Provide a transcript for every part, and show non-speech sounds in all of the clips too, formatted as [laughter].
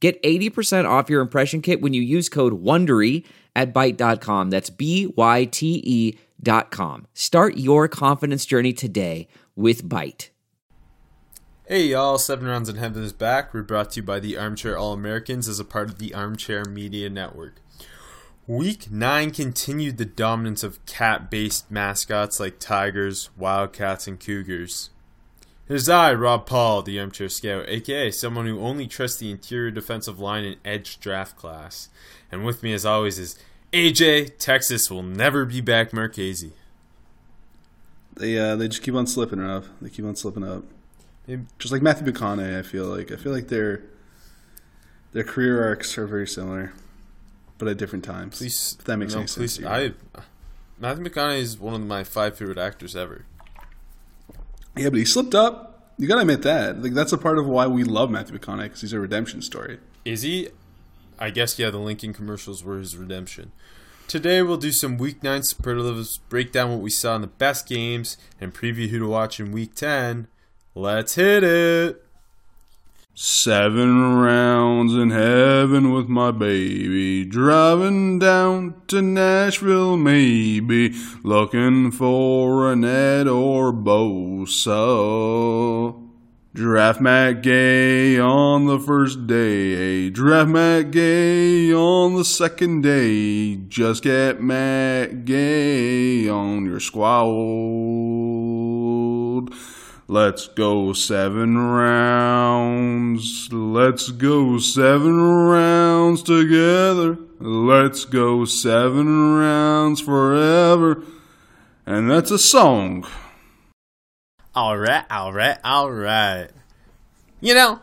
Get 80% off your impression kit when you use code WONDERY at Byte.com. That's B-Y-T-E dot com. Start your confidence journey today with Byte. Hey y'all, Seven Rounds in Heaven is back. We're brought to you by the Armchair All Americans as a part of the Armchair Media Network. Week 9 continued the dominance of cat based mascots like Tigers, Wildcats, and Cougars. It is I, Rob Paul, the armchair scout, aka someone who only trusts the interior defensive line and edge draft class. And with me, as always, is AJ. Texas will never be back, Marchese. They uh, they just keep on slipping, Rob. They keep on slipping up. Just like Matthew McConaughey, I feel like I feel like their their career arcs are very similar, but at different times. Please, if that makes no, any please, sense. I Matthew McConaughey is one of my five favorite actors ever. Yeah, but he slipped up. You gotta admit that. Like that's a part of why we love Matthew McConaughey because he's a redemption story. Is he? I guess yeah. The Lincoln commercials were his redemption. Today we'll do some Week Nine superlatives, break down what we saw in the best games, and preview who to watch in Week Ten. Let's hit it. Seven rounds in heaven with my baby. Driving down to Nashville, maybe. Looking for a Ned or Bosa. Draft Matt Gay on the first day. Draft Matt Gay on the second day. Just get Matt Gay on your squad. Let's go seven rounds. Let's go seven rounds together. Let's go seven rounds forever. And that's a song. Alright, alright, alright. You know,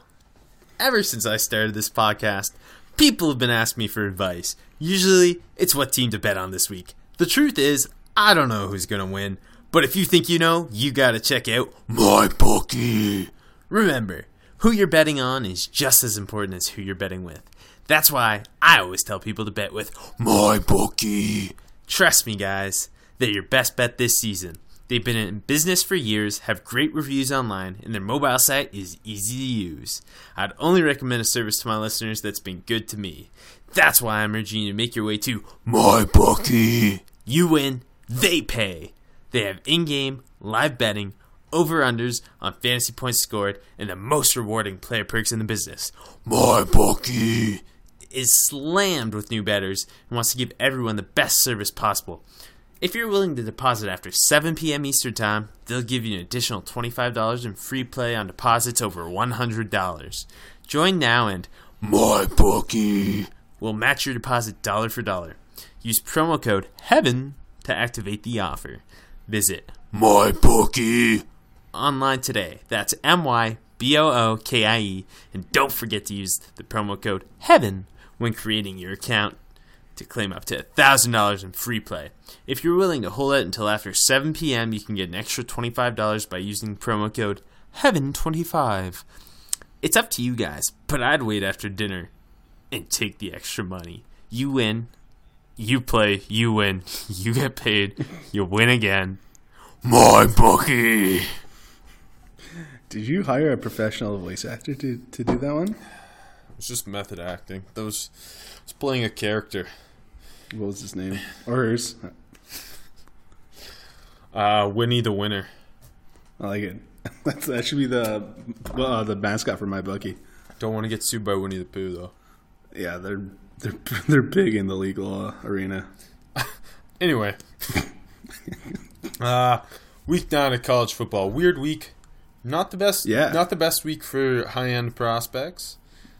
ever since I started this podcast, people have been asking me for advice. Usually, it's what team to bet on this week. The truth is, I don't know who's gonna win. But if you think you know, you gotta check out my bookie. Remember, who you're betting on is just as important as who you're betting with. That's why I always tell people to bet with my bookie. Trust me, guys, they're your best bet this season. They've been in business for years, have great reviews online, and their mobile site is easy to use. I'd only recommend a service to my listeners that's been good to me. That's why I'm urging you to make your way to my bookie. You win, they pay. They have in game, live betting, over unders on fantasy points scored, and the most rewarding player perks in the business. My bookie is slammed with new bettors and wants to give everyone the best service possible. If you're willing to deposit after 7 p.m. Eastern Time, they'll give you an additional $25 in free play on deposits over $100. Join now and my bookie will match your deposit dollar for dollar. Use promo code HEAVEN to activate the offer. Visit my bookie online today. That's M Y B O O K I E, and don't forget to use the promo code HEAVEN when creating your account to claim up to $1,000 in free play. If you're willing to hold it until after 7 p.m., you can get an extra $25 by using promo code HEAVEN25. It's up to you guys, but I'd wait after dinner and take the extra money. You win, you play, you win, [laughs] you get paid, you win again. My bookie. Did you hire a professional voice actor to, to do that one? It's just method acting. That was, was playing a character. What was his name? Or hers? Uh, Winnie the Winner. I like it. [laughs] That's, that should be the uh, the mascot for my bookie. Don't want to get sued by Winnie the Pooh though. Yeah, they're they're [laughs] they're big in the legal uh, arena. [laughs] Anyway, uh, week nine of college football. Weird week. Not the best. Yeah. Not the best week for high end prospects.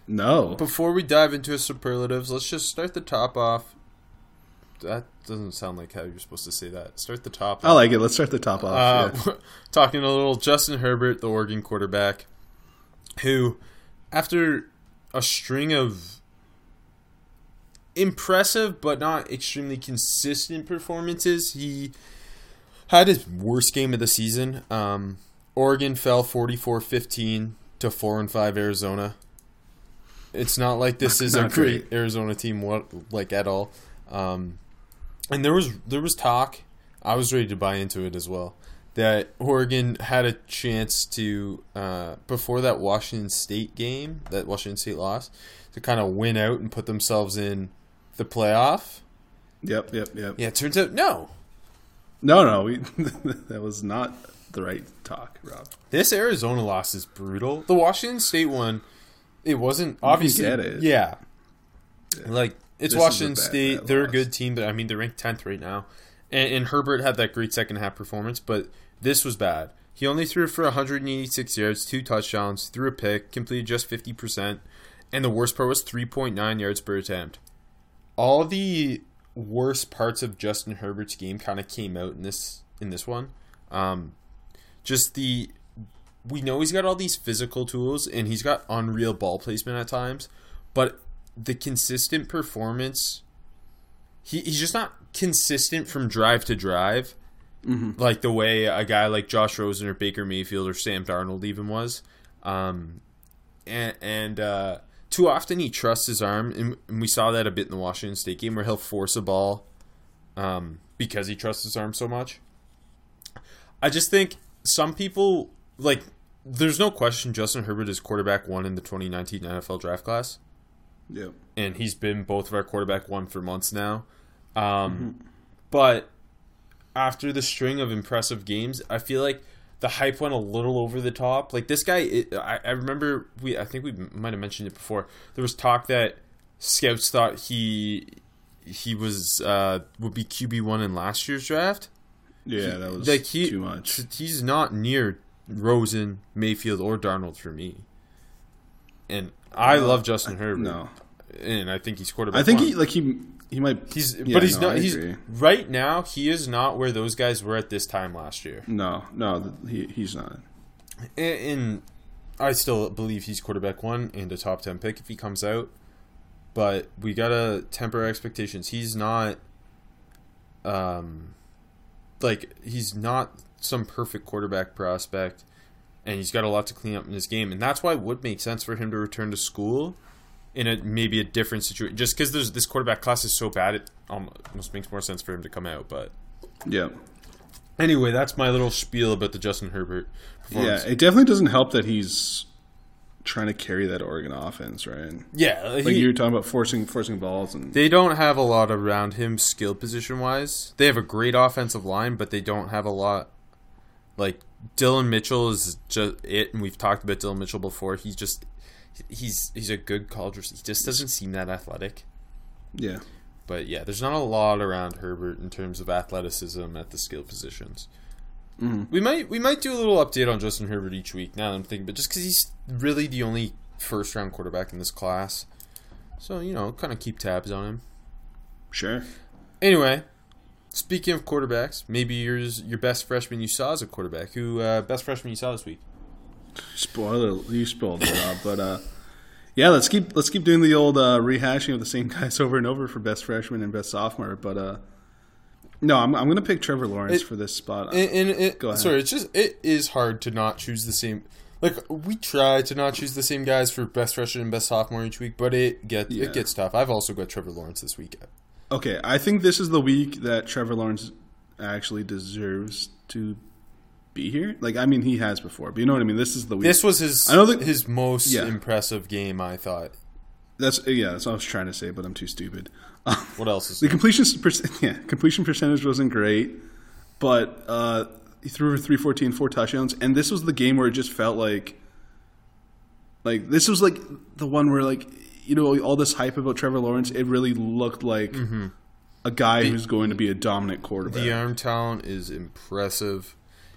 No, Before we dive into his superlatives, let's just start the top off. That doesn't sound like how you're supposed to say that. Start the top. Off I like it. Let's start the top off. Uh, yeah. [laughs] talking a little Justin Herbert, the Oregon quarterback, who, after a string of impressive but not extremely consistent performances. He had his worst game of the season. Um, Oregon fell 44-15 to 4 and 5 Arizona. It's not like this [laughs] is a great Arizona team what like at all. Um, and there was there was talk. I was ready to buy into it as well. That Oregon had a chance to uh, before that Washington State game, that Washington State loss, to kind of win out and put themselves in the playoff. Yep, yep, yep. Yeah, it turns out no. No, no, we, [laughs] that was not the right talk, Rob. This Arizona loss is brutal. The Washington State one, it wasn't obviously. get it. Yeah. yeah. Like it's This Washington State. bad They're a good team, but I mean they're ranked tenth right now. And, and Herbert had that great second half performance, but this was bad. He only threw for 186 yards, two touchdowns, threw a pick, completed just 50%, and the worst part was 3.9 yards per attempt. All the worst parts of Justin Herbert's game kind of came out in this in this one. Um, just the we know he's got all these physical tools and he's got unreal ball placement at times, but the consistent performance he, he's just not consistent from drive to drive like the way a guy like Josh Rosen or Baker Mayfield or Sam Darnold even was. Um, and and uh, too often he trusts his arm, and, and we saw that a bit in the Washington State game where he'll force a ball um, because he trusts his arm so much. I just think some people like. There's no question Justin Herbert is quarterback one in the 2019 NFL draft class Yep. and he's been both of our quarterback one for months now. Um, But after the string of impressive games, I feel like the hype went a little over the top. Like this guy, it, I, I remember we, I think we might have mentioned it before. There was talk that scouts thought he he was uh, would be QB one in last year's draft. Yeah, that was Like he, too much. He's not near Rosen, Mayfield, or Darnold for me. And I love Justin Herbert. No, and I think he's quarterback. I think one. he like he he might. He's Yeah, but he's no, not. I He's agree. right now. He is not where those guys were at this time last year. No, no, he he's not. And, and I still believe he's quarterback one and a top ten pick if he comes out. But we gotta temper our expectations. He's not. Um, like he's not some perfect quarterback prospect, and he's got a lot to clean up in his game, and that's why it would make sense for him to return to school. In a maybe a different situation, just because there's this quarterback class is so bad, it almost makes more sense for him to come out. But Yeah, Anyway, that's my little spiel about the Justin Herbert yeah. It definitely doesn't help that he's trying to carry that Oregon offense, right? Yeah, Like he- you were talking about forcing forcing balls and they don't have a lot around him skill position wise. They have a great offensive line, but they don't have a lot. Like Dylan Mitchell is just it, and we've talked about Dylan Mitchell before. He's just he's he's a good college. rec- He just doesn't seem that athletic. yeah. But yeah, there's not a lot around Herbert in terms of athleticism at the skill positions. We might we might do a little update on Justin Herbert each week. Now that I'm thinking, but just because he's really the only first round quarterback in this class, so you know, kind of keep tabs on him. Sure. Anyway, speaking of quarterbacks, maybe yours your best freshman you saw as a quarterback. Who uh, best freshman you saw this week? Spoiler, you spoiled it, Rob. But uh, yeah, let's keep let's keep doing the old uh, rehashing of the same [laughs] guys over and over for best freshman and best sophomore. But uh, no, I'm I'm gonna pick Trevor Lawrence It- for this spot. And, and it, Go ahead. sorry, it's just it is hard to not choose the same. Like we try to not choose the same guys for best freshman and best sophomore each week, but it get Yeah. it gets tough. I've also got Trevor Lawrence this week. Okay, I think this is the week that Trevor Lawrence actually deserves to be here. Like, I mean, he has before, but you know what I mean. This is the week. This was his I know that- his most Yeah. impressive game. I thought. that's yeah, that's what I was trying to say, but I'm too stupid. [laughs] What else is the completion perc- yeah completion percentage wasn't great, but uh, he threw for 314, four touchdowns, and this was the game where it just felt like like this was like the one where like you know all this hype about Trevor Lawrence, it really looked like a guy who's going to be a dominant quarterback. the arm talent is impressive.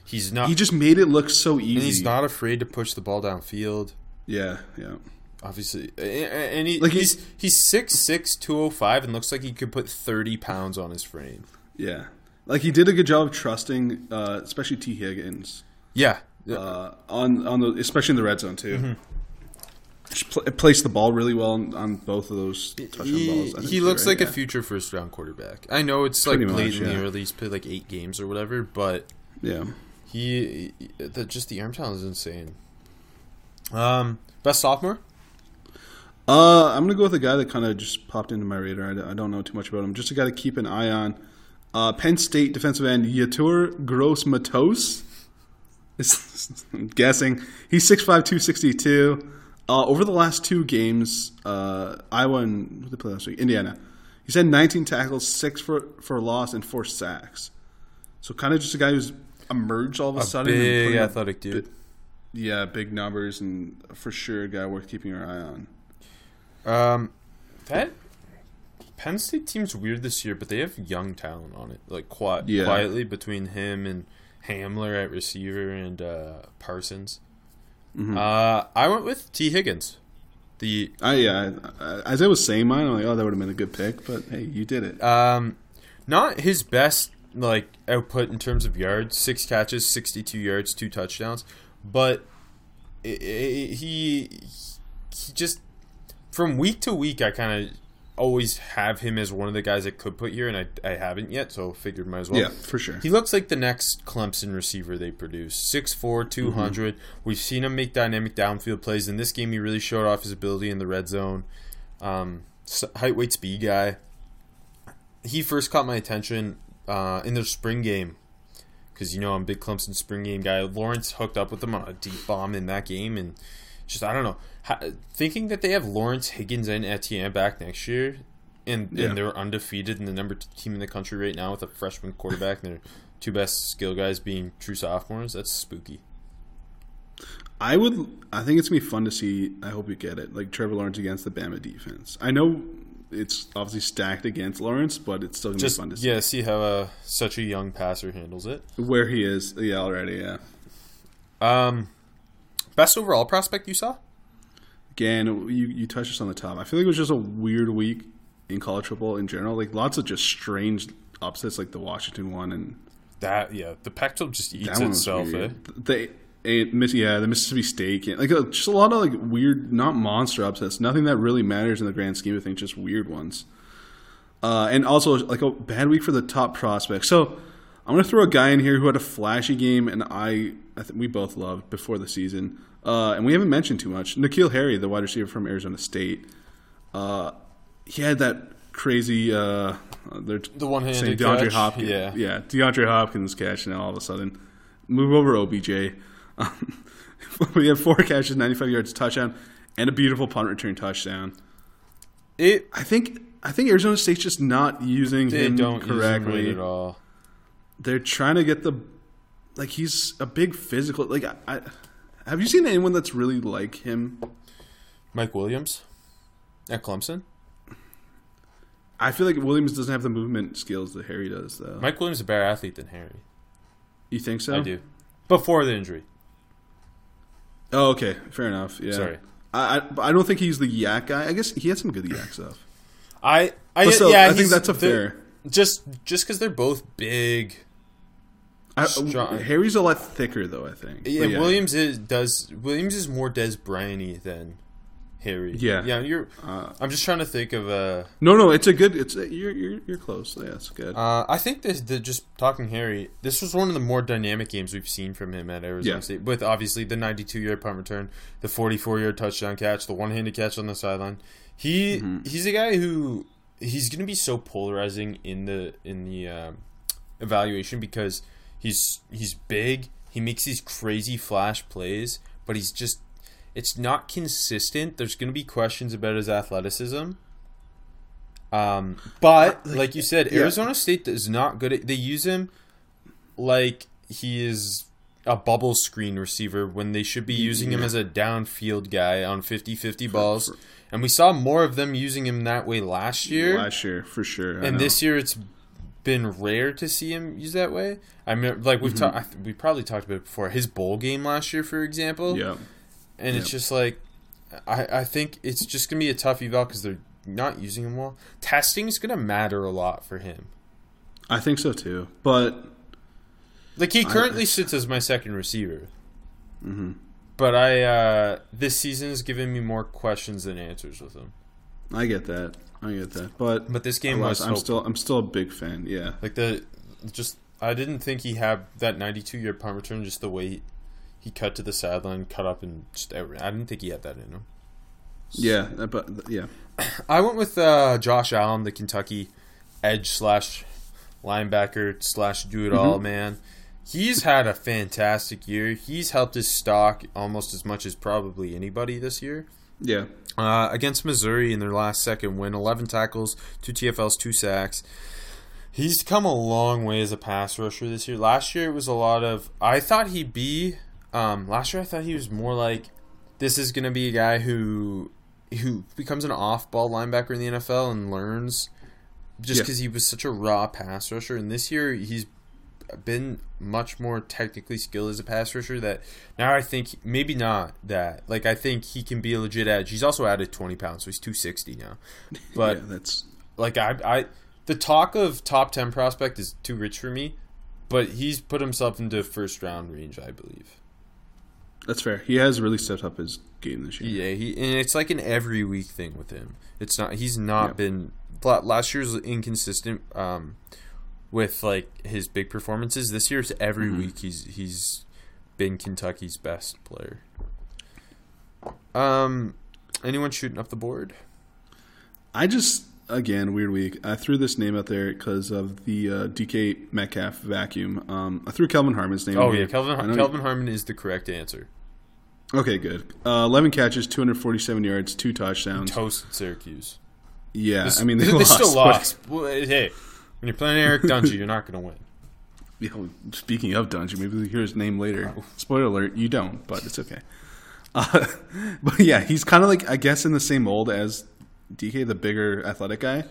He's not. he just made it look so easy. and he's not afraid to push the ball downfield. Yeah, yeah. Obviously, and he, Like, he's he's six six two oh five and looks like he could put thirty pounds on his frame. Yeah. Like he did a good job of trusting, uh, especially Tee Higgins, Yeah, uh, on on the especially in the red zone too. Just pl- placed the ball really well on, on both of those touchdown He, balls. He looks right, like yeah. a future first round quarterback. I know it's like Pretty late much, in the early. He's played like eight games or whatever, but Yeah. He, the, just the arm talent is insane. Um, best sophomore. Uh, I'm gonna go with a guy that kind of just popped into my radar. I I don't know too much about him. Just a guy to keep an eye on. Uh, Penn State defensive end Yetur Gross Matos. [laughs] I'm guessing he's 6'5", 262. Uh, over the last two games, uh, Iowa and who they play last week? Indiana. He's had 19 tackles, six for for loss, and four sacks. So kind of just a guy who's emerged all of a, A sudden. big putting athletic dude. bi- yeah, big numbers, and for sure a guy worth keeping your eye on. Um, that Penn State team's weird this year, but they have young talent on it. Like qui- Yeah. quietly between him and Hamler at receiver and uh, Parsons. Mm-hmm. Uh, I went with Tee Higgins. The I yeah, I- as I was saying mine, I'm like, oh, that would have been a good pick, but hey, you did it. um, not his best like output in terms of yards. Six catches, sixty-two yards, two touchdowns, but i i he he just from week to week, I kind of always have him as one of the guys that could put here, and I, I haven't yet, so figured might as well. yeah, for sure. He looks like the next Clemson receiver they produce. 6'4", 200. We've seen him make dynamic downfield plays. In this game, he really showed off his ability in the red zone. Um, height, weight, speed guy. He first caught my attention uh, in their spring game because you know I'm a big Clemson spring game guy. Lawrence hooked up with them on a deep bomb in that game, and just I don't know. Ha- thinking that they have Lawrence, Higgins, and Etienne back next year, and, Yeah. and they're undefeated and the number two team in the country right now with a freshman quarterback, and their two best skill guys being true sophomores. That's spooky. I would. I think it's gonna be fun to see. I hope you get it. Like Trevor Lawrence against the Bama defense. I know it's obviously stacked against Lawrence, but it's still gonna Just be fun to see yeah, see how uh, such a young passer handles it. where he is. Yeah, already. Yeah. Um, best overall prospect you saw? Again, you you touched us on the top. I feel like it was just a weird week in college football in general. Like lots of just strange upsets, like the Washington one and That yeah, the Pac-12 just eats that one was itself. Eh? The Miss yeah, the Mississippi State game. like uh, just a lot of like weird, not monster upsets. Nothing that really matters in the grand scheme of things. Just weird ones. Uh, and also like a bad week for the top prospects. So I'm gonna throw a guy in here who had a flashy game, and I, I think we both loved before the season. Uh, and we haven't mentioned too much. N'Keal Harry, the wide receiver from Arizona State. Uh, he had that crazy. Uh, they're The one-handed saying DeAndre catch, Hopkins. yeah. yeah, DeAndre Hopkins catch now all of a sudden. Move over OBJ. Um, [laughs] we had four catches, 95 yards, touchdown, and a beautiful punt return touchdown. It I think I think Arizona State's just not using they him don't use him correctly. right at all. They're trying to get the like he's a big physical. Like I, I have you seen anyone that's really like him? Mike Williams at Clemson. I feel like Williams doesn't have the movement skills that Harry does, though. Mike Williams is a better athlete than Harry. you think so? I do. Before the injury. Oh, okay, fair enough. Yeah. Sorry. I, I, I don't think he's the yak guy. I guess he had some good yak stuff. I I still, yeah, I think that's a fair. Just just because they're both big. I, Strong. Harry's a lot thicker, though. I think. Yeah, But Williams is does Williams is more Dez Bryant than Harry. Yeah. yeah. You're. Uh, I'm just trying to think of a. no, no, it's a good. It's a, you're you're you're close. Yeah, it's good. Uh, I think this, the, just talking Harry, this was one of the more dynamic games we've seen from him at Arizona Yeah. State. With obviously the 92 yard punt return, the 44 yard touchdown catch, the one handed catch on the sideline. He Mm-hmm. he's a guy who he's going to be so polarizing in the in the um, evaluation because he's he's big. He makes these crazy flash plays, but he's just it's not consistent. There's going to be questions about his athleticism. Um, but like you said, yeah. Arizona State is not good. At, they use him like he is a bubble screen receiver when they should be using him as a downfield guy on 50-50 balls. And we saw more of them using him that way last year. Last year, for sure. I and know. this year it's been rare to see him use that way. I mean, like we've Mm-hmm. talked, we probably talked about it before. His bowl game last year, for example, yeah, and it's just like I, I think it's just gonna be a tough eval because they're not using him well. Testing is gonna matter a lot for him. I think so too. But Like he currently sits as my second receiver. but I uh, this season has given me more questions than answers with him. I get that. I get that. But But this game was I'm still I'm still a big fan. Yeah. like the just I didn't think he had that 92 yard punt return. Just the way he, he cut to the sideline, cut up, and just I didn't think he had that in him. Yeah, uh, but yeah. [clears throat] I went with uh, Josh Allen, the Kentucky edge slash linebacker slash do it all man. He's had a fantastic year. He's helped his stock almost as much as probably anybody this year. Yeah. Uh, against Missouri in their last second win, 11 tackles, two TFLs, two sacks. He's come a long way as a pass rusher this year. Last year it was a lot of. I thought he'd be. Um, last year I thought he was more like this is going to be a guy who who becomes an off-ball linebacker in the NFL and learns just Yeah. because he was such a raw pass rusher. And this year he's been much more technically skilled as a pass rusher that now I think maybe not that like I think he can be a legit edge. He's also added 20 pounds, so he's 260 now. [laughs] But yeah, that's like I, I, the talk of top 10 prospect is too rich for me, but he's put himself into first round range, I believe. That's fair. He has really stepped up his game this year. Yeah, he and it's like an every week thing with him. It's not he's not Yeah. been last year's inconsistent um with like his big performances. This year's every Mm-hmm. week he's he's been Kentucky's best player. Um anyone shooting up the board? I just again weird week. I threw this name out there because of the uh, DK Metcalf vacuum. Um, I threw Kelvin Harmon's name. Oh yeah. Kelvin Kelvin Harmon is the correct answer. Okay, good. Uh, Eleven catches, two hundred forty-seven yards, two touchdowns. Toasted Syracuse. yeah, This- I mean they, they lost, still [laughs] but- lost. Well, hey, when you're playing Eric [laughs] Dungey, you're not going to win. You know, speaking of Dungey, maybe we'll hear his name later. Spoiler alert: you don't, but it's okay. Uh, [laughs] but yeah, he's kind of like I guess in the same mold as DK, the bigger athletic guy.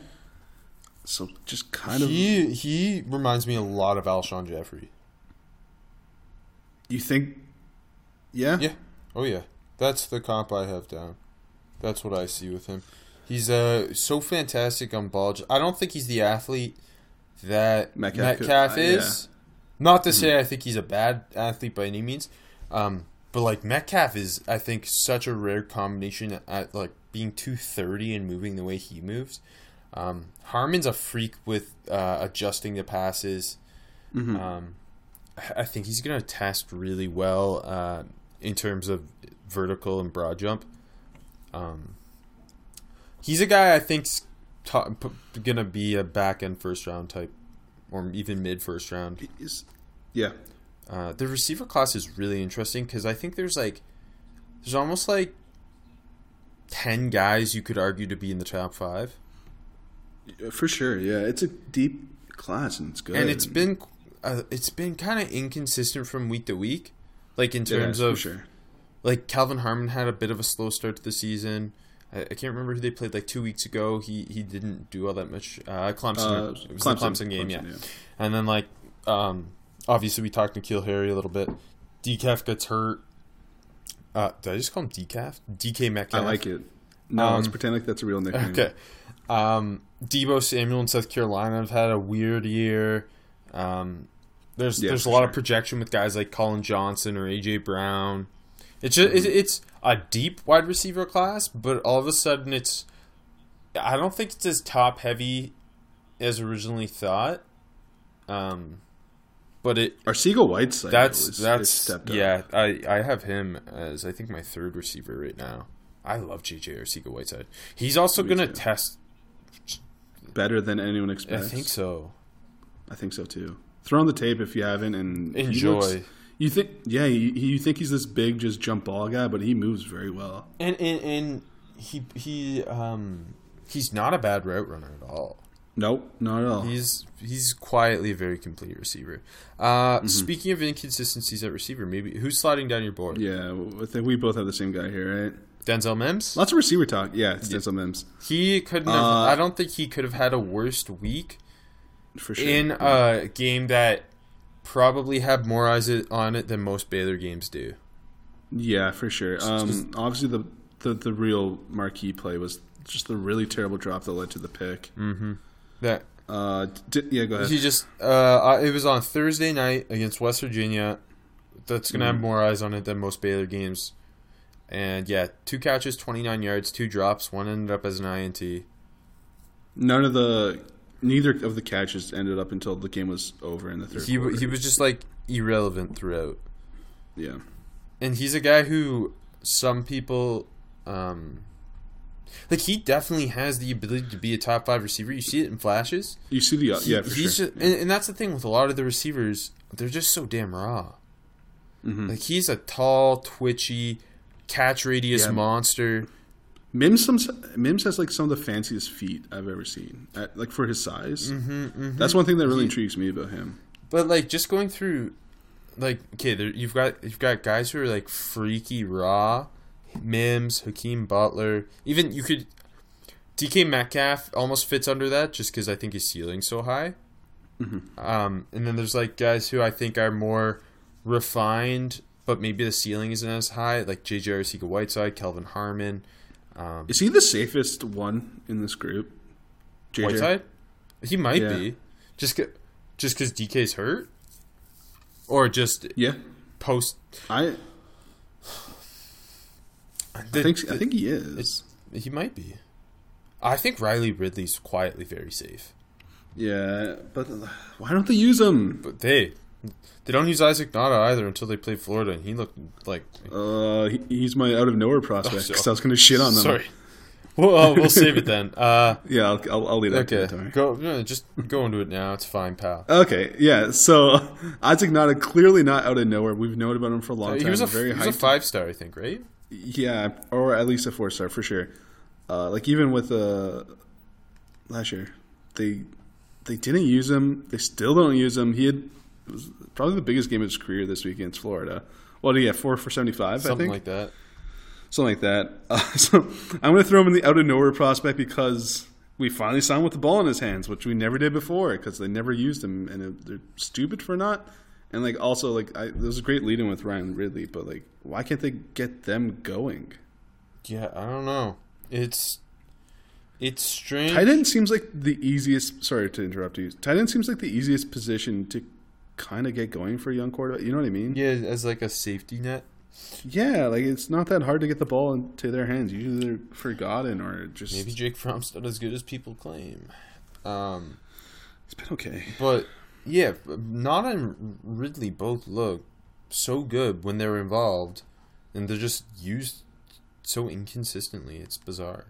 So just kind of He he reminds me a lot of Alshon Jeffery. you think, yeah, Yeah. Oh yeah. That's the comp I have down. That's what I see with him. He's uh so fantastic on ball. I don't think he's the athlete that Metcalf Metcalf, could- uh, yeah. is. Not to say I think he's a bad athlete by any means. Um, but like Metcalf is, I think, such a rare combination at like being two thirty and moving the way he moves. Um, Harmon's a freak with uh, adjusting the passes. Um, I think he's going to test really well uh, in terms of vertical and broad jump. Um, he's a guy I think's ta- p- going to be a back end first round type, or even mid first round. He's- yeah, Uh, the receiver class is really interesting because I think there's like there's almost like ten guys you could argue to be in the top five, for sure. Yeah, it's a deep class and it's good. and it's been uh, it's been kind of inconsistent from week to week, like in terms of sure. like Kelvin Harmon had a bit of a slow start to the season. I, I can't remember who they played like two weeks ago. He he didn't do all that much. Uh, Clemson, Uh, it was the Clemson game, yeah. And then like um, obviously we talked to N'Keal Harry a little bit. Decaf gets hurt. Uh, did I just call him Decaf? DK Metcalf. I like it. No, Um, let's pretend like that's a real nickname. [laughs] Okay. Um, Deebo Samuel in South Carolina have had a weird year. Um, there's Yeah, there's a lot sure. of projection with guys like Collin Johnson or AJ Brown. It's just it's, it's a deep wide receiver class, but all of a sudden it's I don't think it's as top heavy as originally thought. Um, but it that's though, is- is that's stepped up. yeah. I I have him as I think my third receiver right now. I love JJ Arcega Whiteside. He's also Me gonna too. test. better than anyone expects. I think so. I think so too. Throw on the tape if you haven't, and Enjoy. looks- you think, yeah, you, you think he's this big, just jump ball guy, but he moves very well. And and, and he he um he's not a bad route runner at all. Nope, not at all. He's he's quietly a very complete receiver. Uh, Mm-hmm. Speaking of inconsistencies at receiver, maybe who's sliding down your board? yeah, I think we both have the same guy here, right? Denzel Mims. Lots of receiver talk. Yeah, it's Denzel Mims He couldn't. Have, Uh, I don't think he could have had a worst week for sure. in a game that probably had more eyes on it than most Baylor games do. yeah, for sure. Um, obviously, the, the the real marquee play was just the really terrible drop that led to the pick. That Uh, yeah, go ahead. he just uh, it was on Thursday night against West Virginia. that's gonna Mm. have more eyes on it than most Baylor games. And yeah, two catches, twenty nine yards, two drops. One ended up as an INT. None of the neither of the catches ended up until the game was over in the third. He quarter. he was just like irrelevant throughout. yeah. and he's a guy who some people um like he definitely has the ability to be a top five receiver you see it in flashes You see the uh, yeah he's sure. just, and, and that's the thing with a lot of the receivers they're just so damn raw Mhm. like he's a tall twitchy catch radius Yeah. monster Mims some Mims has like some of the fanciest feet I've ever seen. At, like for his size, Mm-hmm, that's one thing that really intrigues me about him. but like just going through like okay there, you've got you've got guys who are like freaky raw. Mims hakeem butler. Even you could dk metcalf almost fits under that just because i think his ceiling's so high. Um, and then there's like guys who i think are more refined but maybe the ceiling isn't as high like jj arcega whiteside kelvin harmon um, Is he the safest one in this group? JJ? whiteside he might Yeah. be just just because dk's hurt or just Yeah, post I I think I think he is. It's he might be. I think Riley Ridley's quietly very safe, Yeah, but why don't they use him? but they they don't use Isaac Nauta either until they play Florida, and he looked like Uh, he, he's my out of nowhere prospect Oh, so- I was going to shit on them. sorry. Well, uh, we'll save it then. [laughs] Uh, Yeah, I'll, I'll, I'll leave that. okay, to go no, just go into it now. It's fine, pal. Okay, yeah. So [laughs] Isaac Nauta clearly not out of nowhere. We've known about him for a long time. He was a very he was a five star, I think, right? Yeah, or at least a four star for sure. Uh, like even with uh, last year, they they didn't use him. They still don't use him. He had probably the biggest game of his career this week against Florida. What did he have? Four for seventy five. I Something think like that. something like that. [laughs] Uh, so I'm going to throw him in the out of nowhere prospect because we finally saw him with the ball in his hands, which we never did before because they never used him, and it, they're stupid for not. And like also like I, there was a great lead in with Ryan Ridley, but like why can't they get them going? Yeah, I don't know. It's it's strange. Tight end seems like the easiest. Sorry to interrupt you. Tight end seems like the easiest position to kind of get going for a young quarterback. You know what I mean? Yeah, as like a safety net. Yeah, like it's not that hard to get the ball into their hands. Usually they're forgotten or just. Maybe Jake Fromm's not as good as people claim. Um, it's been okay. But yeah, Nauta and Ridley both look so good when they're involved, and they're just used so inconsistently. It's bizarre.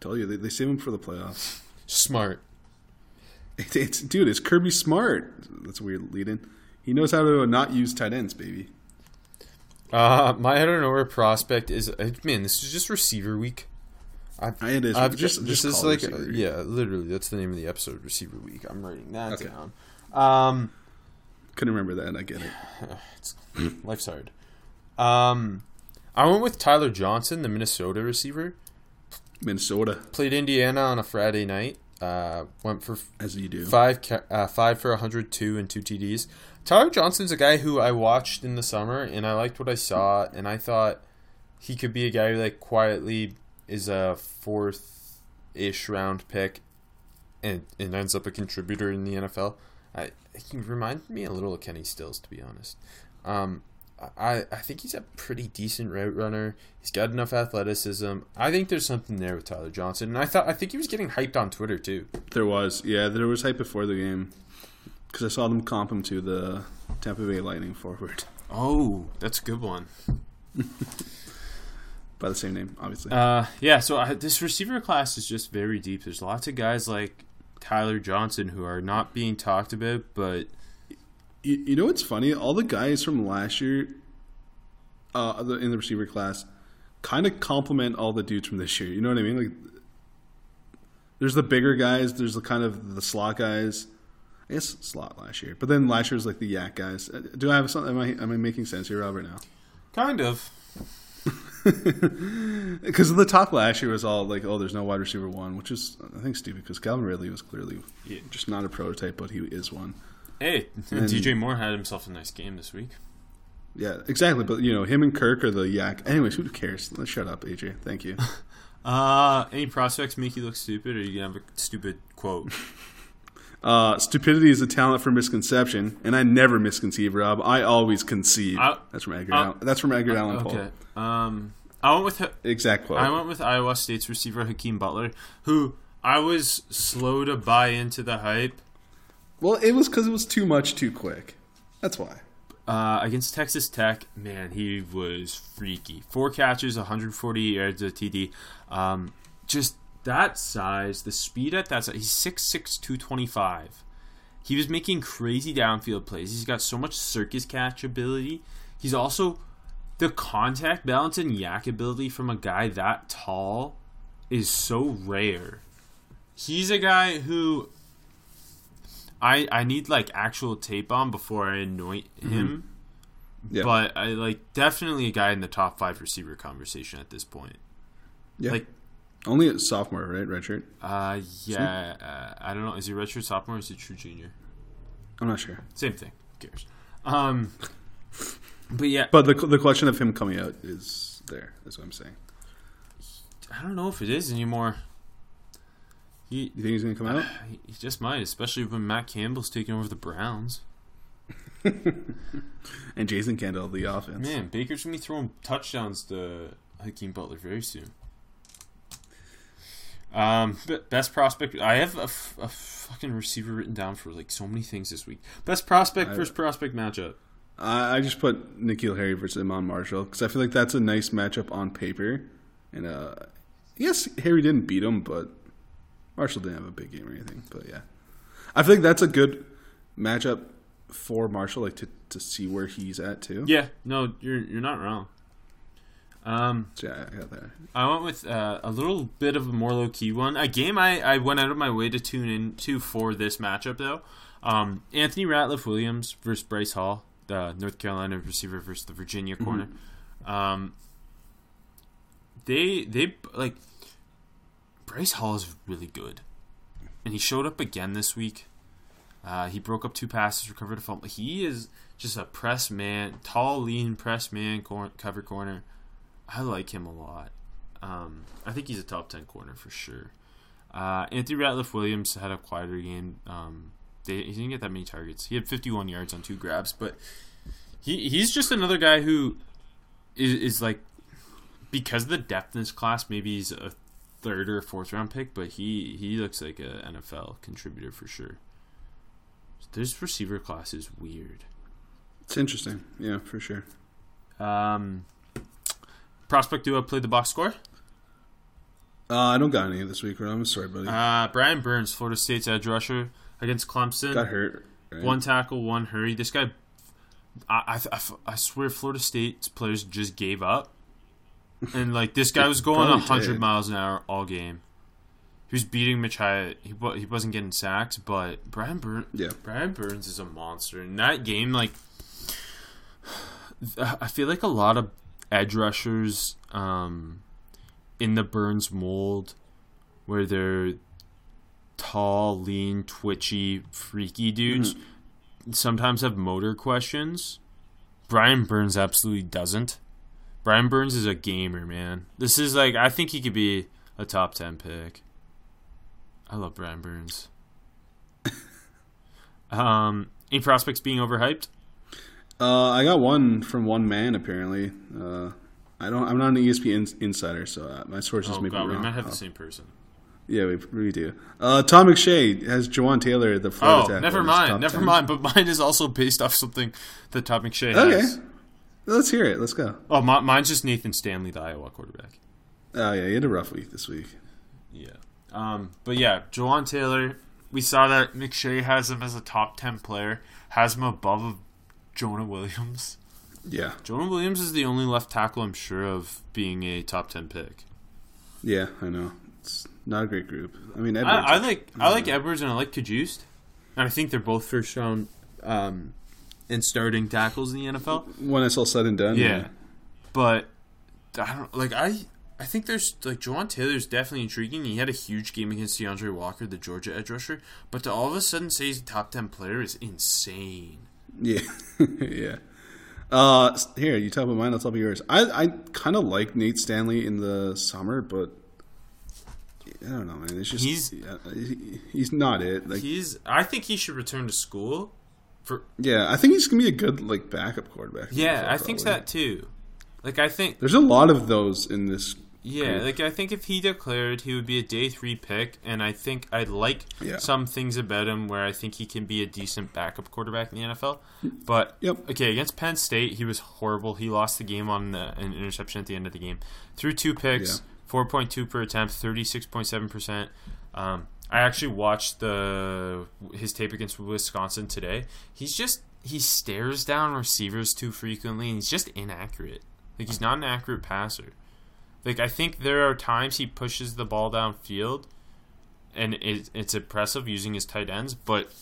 tell you they, they save them for the playoffs. Smart. It's, [laughs] it's dude, it's Kirby Smart. That's a weird lead in. He knows how to not use tight ends, baby. Uh, my I don't know where prospect is. uh, Man, this is just receiver week. I've, It is. I've Just- just, this is like receiver. yeah, literally that's the name of the episode. Receiver week. I'm writing that Okay. down. Um, Couldn't remember that. I get it. [sighs] it's, life's hard. Um, I went with Tyler Johnson, the Minnesota receiver. Minnesota, Played Indiana on a Friday night. Uh, went for as you do. five uh, five for 102 and two TDs. Tyler Johnson's a guy who I watched in the summer and I liked what I saw and I thought he could be a guy who like quietly is a fourth ish round pick and, and ends up a contributor in the NFL. I he reminded me a little of Kenny Stills to be honest. Um, I I think he's a pretty decent route runner. He's got enough athleticism. I think there's something there with Tyler Johnson, and I thought I think he was getting hyped on Twitter too. There was, yeah, there was hype before the game because I saw them comp him to the Tampa Bay Lightning forward Oh, that's a good one. [laughs] by the same name, obviously. Uh, yeah. So I, this receiver class is just very deep. There's lots of guys like Tyler Johnson who are not being talked about, but You, you know what's funny? All the guys from last year, uh, in the receiver class, kind of complement all the dudes from this year. You know what I mean? Like, there's the bigger guys. There's the kind of the slot guys. I guess slot last year, but then last year was like the yak guys. Uh, Do I have something? Am I am I making sense here, Robert? Now, kind of. [laughs] because the talk last year was all like, oh, there's no wide receiver one, which is I think stupid because Calvin Ridley was clearly Yeah. just not a prototype, but he is one. Hey, And- DJ Moore had himself a nice game this week. Yeah, exactly. But you know, him and Kirk are the yak. Anyways, who cares? Let's shut up, AJ. Thank you. [laughs] Uh, any prospects make you look stupid, or you gonna have a stupid quote? [laughs] Uh, stupidity is a talent for misconception, and I never misconceive, Rob. I always conceive. Uh, that's from Edgar. uh, Allan, that's from Edgar Allan Poe. Okay. Um, I went with Exact quote. I went with Iowa State's receiver Hakeem Butler, who I was slow to buy into the hype well, it was because it was too much too quick. That's why. uh, against Texas Tech. Man, he was freaky. Four catches, 140 yards of TD. Um, just that size, the speed at that size. He's 6'6", 225. He was making crazy downfield plays. He's got so much circus catch ability. He's also the contact balance and yak ability from a guy that tall is so rare. He's a guy who I I need like actual tape on before I anoint him. Yeah. But I like definitely a guy in the top five receiver conversation at this point. Yeah. Like Only a sophomore, right? Redshirt. uh yeah, uh, I don't know. Is he redshirt sophomore or is he true junior? I'm not sure. Same thing. Who cares? Um but yeah, But the the question of him coming out is there. That's what I'm saying. I don't know if it is anymore. He You think he's gonna come [sighs] out? he he just might, especially when Matt Campbell's taking over the Browns. [laughs] and Jason Kendall, the offense. Man, Baker's gonna be throwing touchdowns to Hakeem Butler very soon. Um, but best prospect. I have a, f- a fucking receiver written down for like so many things this week. Best prospect I- versus prospect matchup. I, I just put N'Keal Harry versus Iman Marshall because I feel like that's a nice matchup on paper. And uh, yes, Harry didn't beat him, but Marshall didn't have a big game or anything. But yeah, I feel like that's a good matchup for Marshall, like to, to see where he's at too. Yeah, no, you're you're not wrong. Um, So, yeah, I got that. I went with uh, a little bit of a more low key one. A game I, I went out of my way to tune into for this matchup though. Um, Anthony Ratliff Williams versus Bryce Hall, the North Carolina receiver versus the Virginia corner. Um, they they like Bryce Hall is really good, and he showed up again this week. Uh, he broke up two passes, recovered a fumble. He is just a press man, tall, lean press man, cor- cover corner. I like him a lot. Um, I think he's a top ten corner for sure. Uh, Anthony Ratliff Williams had a quieter game. Um, they, he didn't get that many targets. He had 51 yards on two grabs, but he he's just another guy who is, is like because of the depth in this class. Maybe he's a third or fourth round pick, but he he looks like a NFL contributor for sure. This receiver class is weird. It's interesting. Yeah, for sure. Um, prospect duo play the box score. Uh, I don't got any this week. I'm sorry, buddy. Uh, Brian Burns, Florida State's edge rusher against Clemson. got hurt. right? One tackle, one hurry. This guy, I, I, I swear, Florida State's players just gave up, and like this guy was going Probably hundred did. miles an hour all game. He was beating Mitch Hyatt. He he wasn't getting sacks, but Brian Burns, Yeah. Brian Burns is a monster. In that game, like, [sighs] I feel like a lot of edge rushers, um, in the Burns mold, where they're tall, lean, twitchy, freaky dudes sometimes have motor questions. Brian Burns absolutely doesn't. Brian Burns is a gamer, man. This is like I think he could be a top ten pick. I love Brian Burns. [laughs] um, any prospects being overhyped? Uh, I got one from one man apparently. Uh, I don't. I'm not an ESPN ins- insider, so uh, my sources Oh may god, be we wrong. might have Oh, the same person. Yeah, we, we do. Uh, Todd McShay has Jawaan Taylor, the Florida Oh, tackle, never mind, never 10. mind. But mine is also based off something that Todd McShay Okay, has. Let's hear it. Let's go. Oh, my, mine's just Nathan Stanley, the Iowa quarterback. Oh yeah, he had a rough week this week. Yeah. Um, but yeah, Jawaan Taylor, we saw that McShay has him as a top 10 player, has him above Jonah Williams. Yeah, Jonah Williams is the only left tackle I'm sure of being a top 10 pick. yeah, I know. It's not a great group. I mean, Edwards, I, I like I like Edwards and I like Cajuste. And I think they're both first round um, and starting tackles in the NFL. when it's all said and done. Yeah. But I don't like I I think there's like Jawaan Taylor's definitely intriguing. He had a huge game against DeAndre Walker, the Georgia edge rusher, but to all of a sudden say he's a top ten player is insane. Yeah, [laughs] yeah. Uh, here you talk about mine. I'll talk about yours. I I kind of like Nate Stanley in the summer, but I don't know, man. It's just He's- he's he's not it. Like He's. I think he should return to school. For yeah, I think he's gonna be a good like backup quarterback. yeah, I think probably. that too. Like I think There's a lot of those in this. Yeah, group. like I think if he declared, he would be a day three pick, and I think I'd like Yeah. some things about him where I think he can be a decent backup quarterback in the NFL. But Yep. okay, against Penn State, he was horrible. He lost the game on uh, an interception at the end of the game. Threw two picks, Yeah. four point two per attempt, thirty six point seven percent. I actually watched the his tape against Wisconsin today. He's just he stares down receivers too frequently, and he's just inaccurate. Like he's not an accurate passer. Like I think there are times he pushes the ball downfield, and it, it's impressive using his tight ends, but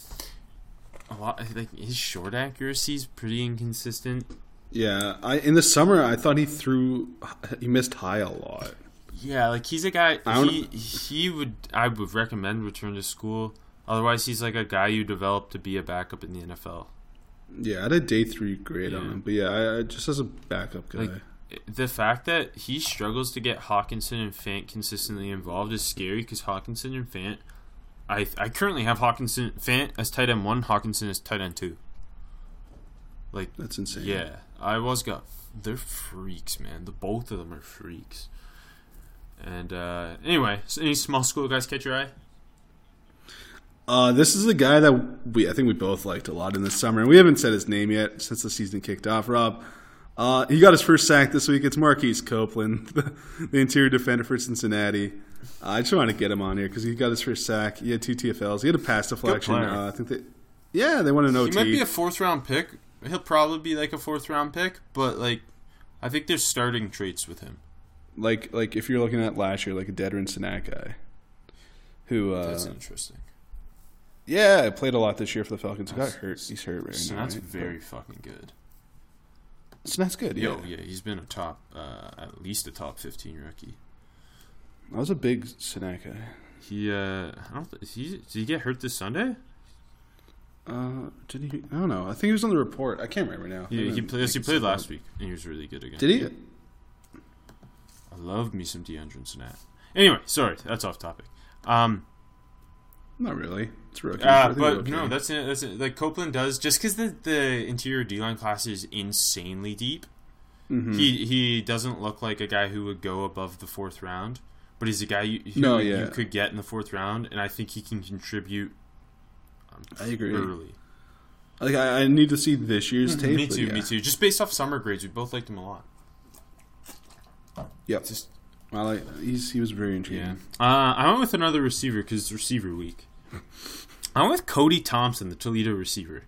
a lot like his short accuracy is pretty inconsistent. Yeah, I in the summer I thought he threw he missed high a lot. Yeah, like he's a guy. He he would I would recommend return to school. Otherwise, he's like a guy you develop to be a backup in the NFL. Yeah, I had a day three grade on him, but yeah, I, I just as a backup guy. Like the fact that he struggles to get Hockenson and Fant consistently involved is scary because Hockenson and Fant. I I currently have Hockenson Fant as tight end one, Hockenson as tight end two. Like That's insane. Yeah, I was got. They're freaks, man. The both of them are freaks. And uh, anyway, so any small school guys catch your eye? Uh, this is a guy that we I think we both liked a lot in the summer, and we haven't said his name yet since the season kicked off. Rob, uh, he got his first sack this week. It's Marquise Copeland, the, [laughs] the interior defender for Cincinnati. Uh, I just want to get him on here because he got his first sack. He had two TFLs. He had a pass deflection. player. Uh, I think that yeah, they want to know. He might be a fourth round pick. He'll probably be like a fourth round pick, but like, I think there's starting traits with him. Like like if you're looking at last year, like a Dedrin guy, who uh, That's interesting. yeah played a lot this year for the Falcons. He got hurt. He's hurt right now. that's right? very fucking good. So that's good. Yeah, Yo, yeah, he's been a top, uh, at least a top fifteen rookie. I was a big guy. He, uh, I don't. Th- he, did he get hurt this Sunday? Uh, did he? I don't know. I think he was on the report. I can't remember now. He, I'm he, played, he played last week, and he was really good again. Did he? I love me some DeAndre Snap. Anyway, sorry, that's off topic. Um, Not really. It's rookie. uh, but okay. no, that's it, that's it. like Copeland does just because the the interior D line class is insanely deep. Mhm. He he doesn't look like a guy who would go above the fourth round, but he's a guy you, who No, you could get in the fourth round, and I think he can contribute um, I agree. early. Like I, I need to see this year's tape. me too, yeah. me too. Just based off summer grades, we both liked him a lot. Yep. Just Well, like, he's he was very intriguing. yeah. Uh, I went with another receiver because it's receiver week. I went with Cody Thompson, the Toledo receiver.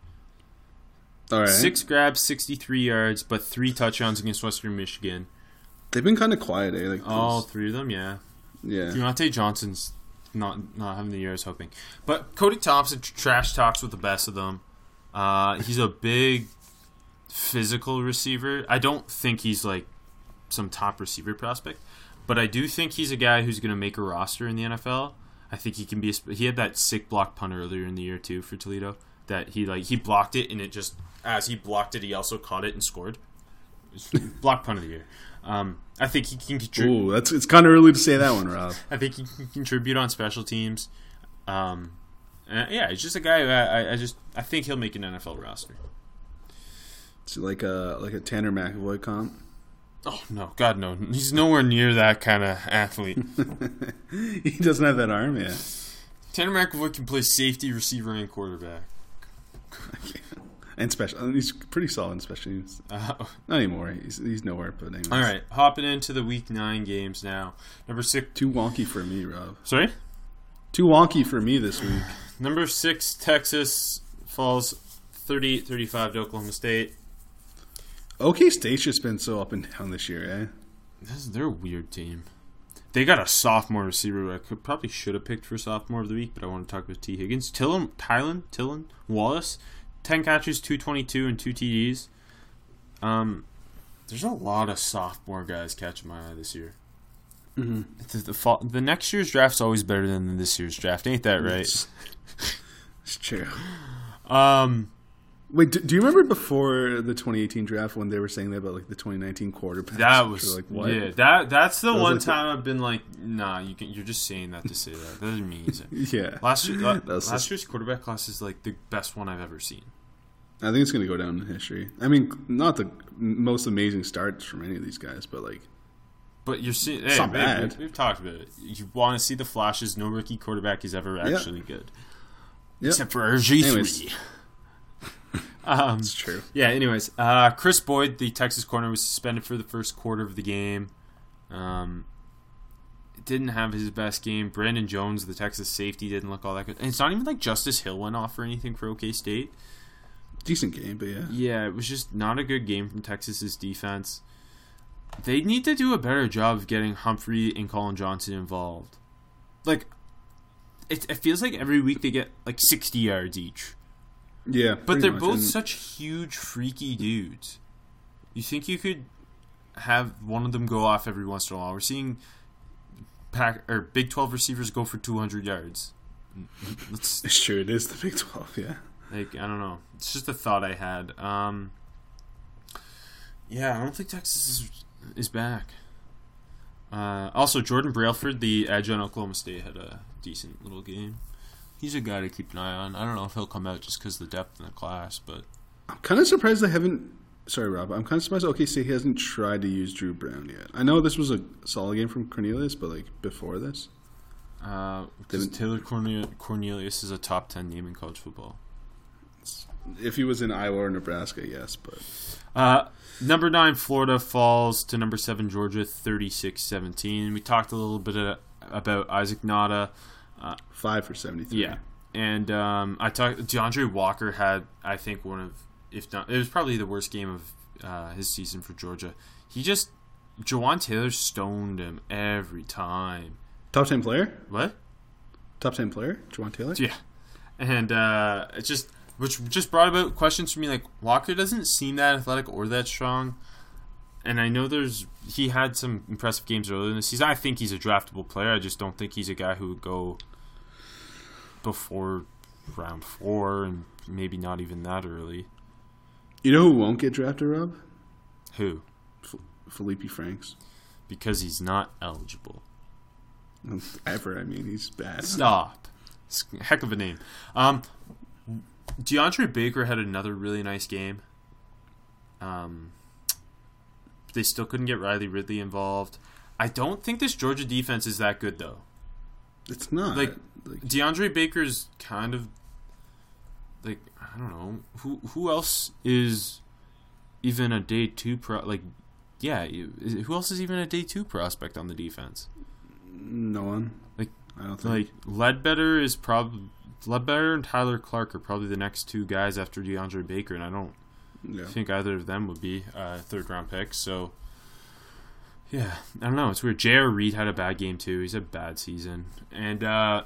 All right. Six grabs, sixty-three yards, but three touchdowns against Western Michigan. They've been kind of quiet, eh? Like All those- three of them, yeah. yeah. Diontae Johnson's not not having the year I was hoping, but Cody Thompson trash talks with the best of them. Uh, he's a big physical receiver. I don't think he's like some top receiver prospect, but I do think he's a guy who's going to make a roster in the NFL. I think he can be. A, he had that sick block punt earlier in the year too for Toledo. That he like he blocked it and it just as he blocked it, he also caught it and scored. [laughs] block punt of the year. Um, I think he can contribute. Ooh, that's it's kind of early to say that one, Rob. [laughs] I think he can contribute on special teams. Um, uh, yeah, he's just a guy. Who I, I, I just I think he'll make an NFL roster. It's like a like a Tanner McEvoy comp. Oh no, God no, he's nowhere near that kind of athlete. [laughs] he doesn't have that arm, yeah. Tanner McEvoy can play safety, receiver, and quarterback. [laughs] And special, he's pretty solid in special teams. Uh, Not anymore. He's he's nowhere. But anyways. all right, hopping into the week nine games now. Number six. too wonky for me, Rob. Sorry, Too wonky for me this week. number six. Texas falls 38-35 to Oklahoma State. OK State's just been so up and down this year, eh? This is, they're a weird team. They got a sophomore receiver who I could probably should have picked for sophomore of the week, but I want to talk about Tee Higgins. Tillon, Tylen, Tillon, Wallace, 10 catches, 222, and 2 TDs. Um, there's a lot of sophomore guys catching my eye this year. Mm-hmm. The, the, fall, the next year's draft's always better than this year's draft, ain't that right? It's, it's true. Um, Wait, do, do you remember before the 2018 draft when they were saying that about like the 2019 quarterback? That was like what? Yeah, that that's the that one like time the, I've been like, nah, you can, you're just saying that to say that. That doesn't mean anything. yeah. Last year, uh, last just, year's quarterback class is like the best one I've ever seen. I think it's going to go down in history. I mean, not the most amazing starts from any of these guys, but like. But you're seeing. Hey, not bad. We've, we've, talked about it. You want to see the flashes. No rookie quarterback is ever actually yeah. good, yep. except for RG three. Um, That's true. Yeah. Anyways, uh, Kris Boyd, the Texas corner, was suspended for the first quarter of the game. Um, didn't have his best game. Brandon Jones, the Texas safety, didn't look all that good. And it's not even like Justice Hill went off or anything for OK State. Decent game, but yeah. Yeah, it was just not a good game from Texas's defense. They need to do a better job of getting Humphrey and Collin Johnson involved. Like, it, it feels like every week they get like 60 yards each. Yeah, but they're much. both such huge, freaky dudes. You think you could have one of them go off every once in a while? We're seeing pack or Big Twelve receivers go for two hundred yards. Let's, [laughs] it's true. It is the Big Twelve. Yeah. Like I don't know. It's just a thought I had. Um, yeah, I don't think Texas is, is back. Uh, also, Jordan Brailford, the edge on Oklahoma State, had a decent little game he's a guy to keep an eye on. I don't know if he'll come out just because of the depth in the class, but I'm kind of surprised they haven't. Sorry, Rob. I'm kind of surprised OKC hasn't tried to use Dru Brown yet. I know this was a solid game from Cornelius, but like before this, uh, Taylor Cornelius is a top ten name in college football. If he was in Iowa or Nebraska, yes, but uh, number nine Florida falls to number seven Georgia, 36-17. We talked a little bit about Isaac Nauta. Uh, Five for seventy three. Yeah, and um, I talked. D'Andre Walker had, I think, one of, if not, it was probably the worst game of uh, his season for Georgia. He just, Jawaan Taylor stoned him every time. Top ten player. What? Top ten player, Jawaan Taylor. Yeah, and uh, it just, which just brought about questions for me. Like Walker doesn't seem that athletic or that strong and I know there's he had some impressive games earlier in the season. I think he's a draftable player. I just don't think he's a guy who would go before round four, and maybe not even that early. You know who won't get drafted, Rob? Who? F- Felipe Franks. Because he's not eligible. Ever, I mean, he's bad. Stop. Heck of a name. Um, DeAndre Baker had another really nice game. Um, they still couldn't get Riley Ridley involved. I don't think this Georgia defense is that good though. It's not like, like DeAndre Baker's kind of like I don't know who who else is even a day two pro like yeah who else is even a day two prospect on the defense? No one. Like I don't think like Ledbetter is probably Ledbetter and Tyler Clark are probably the next two guys after DeAndre Baker, and I don't yeah. I think either of them would be uh, third round picks. So, yeah, I don't know. It's weird. J.R. Reed had a bad game too. He's a bad season, and uh,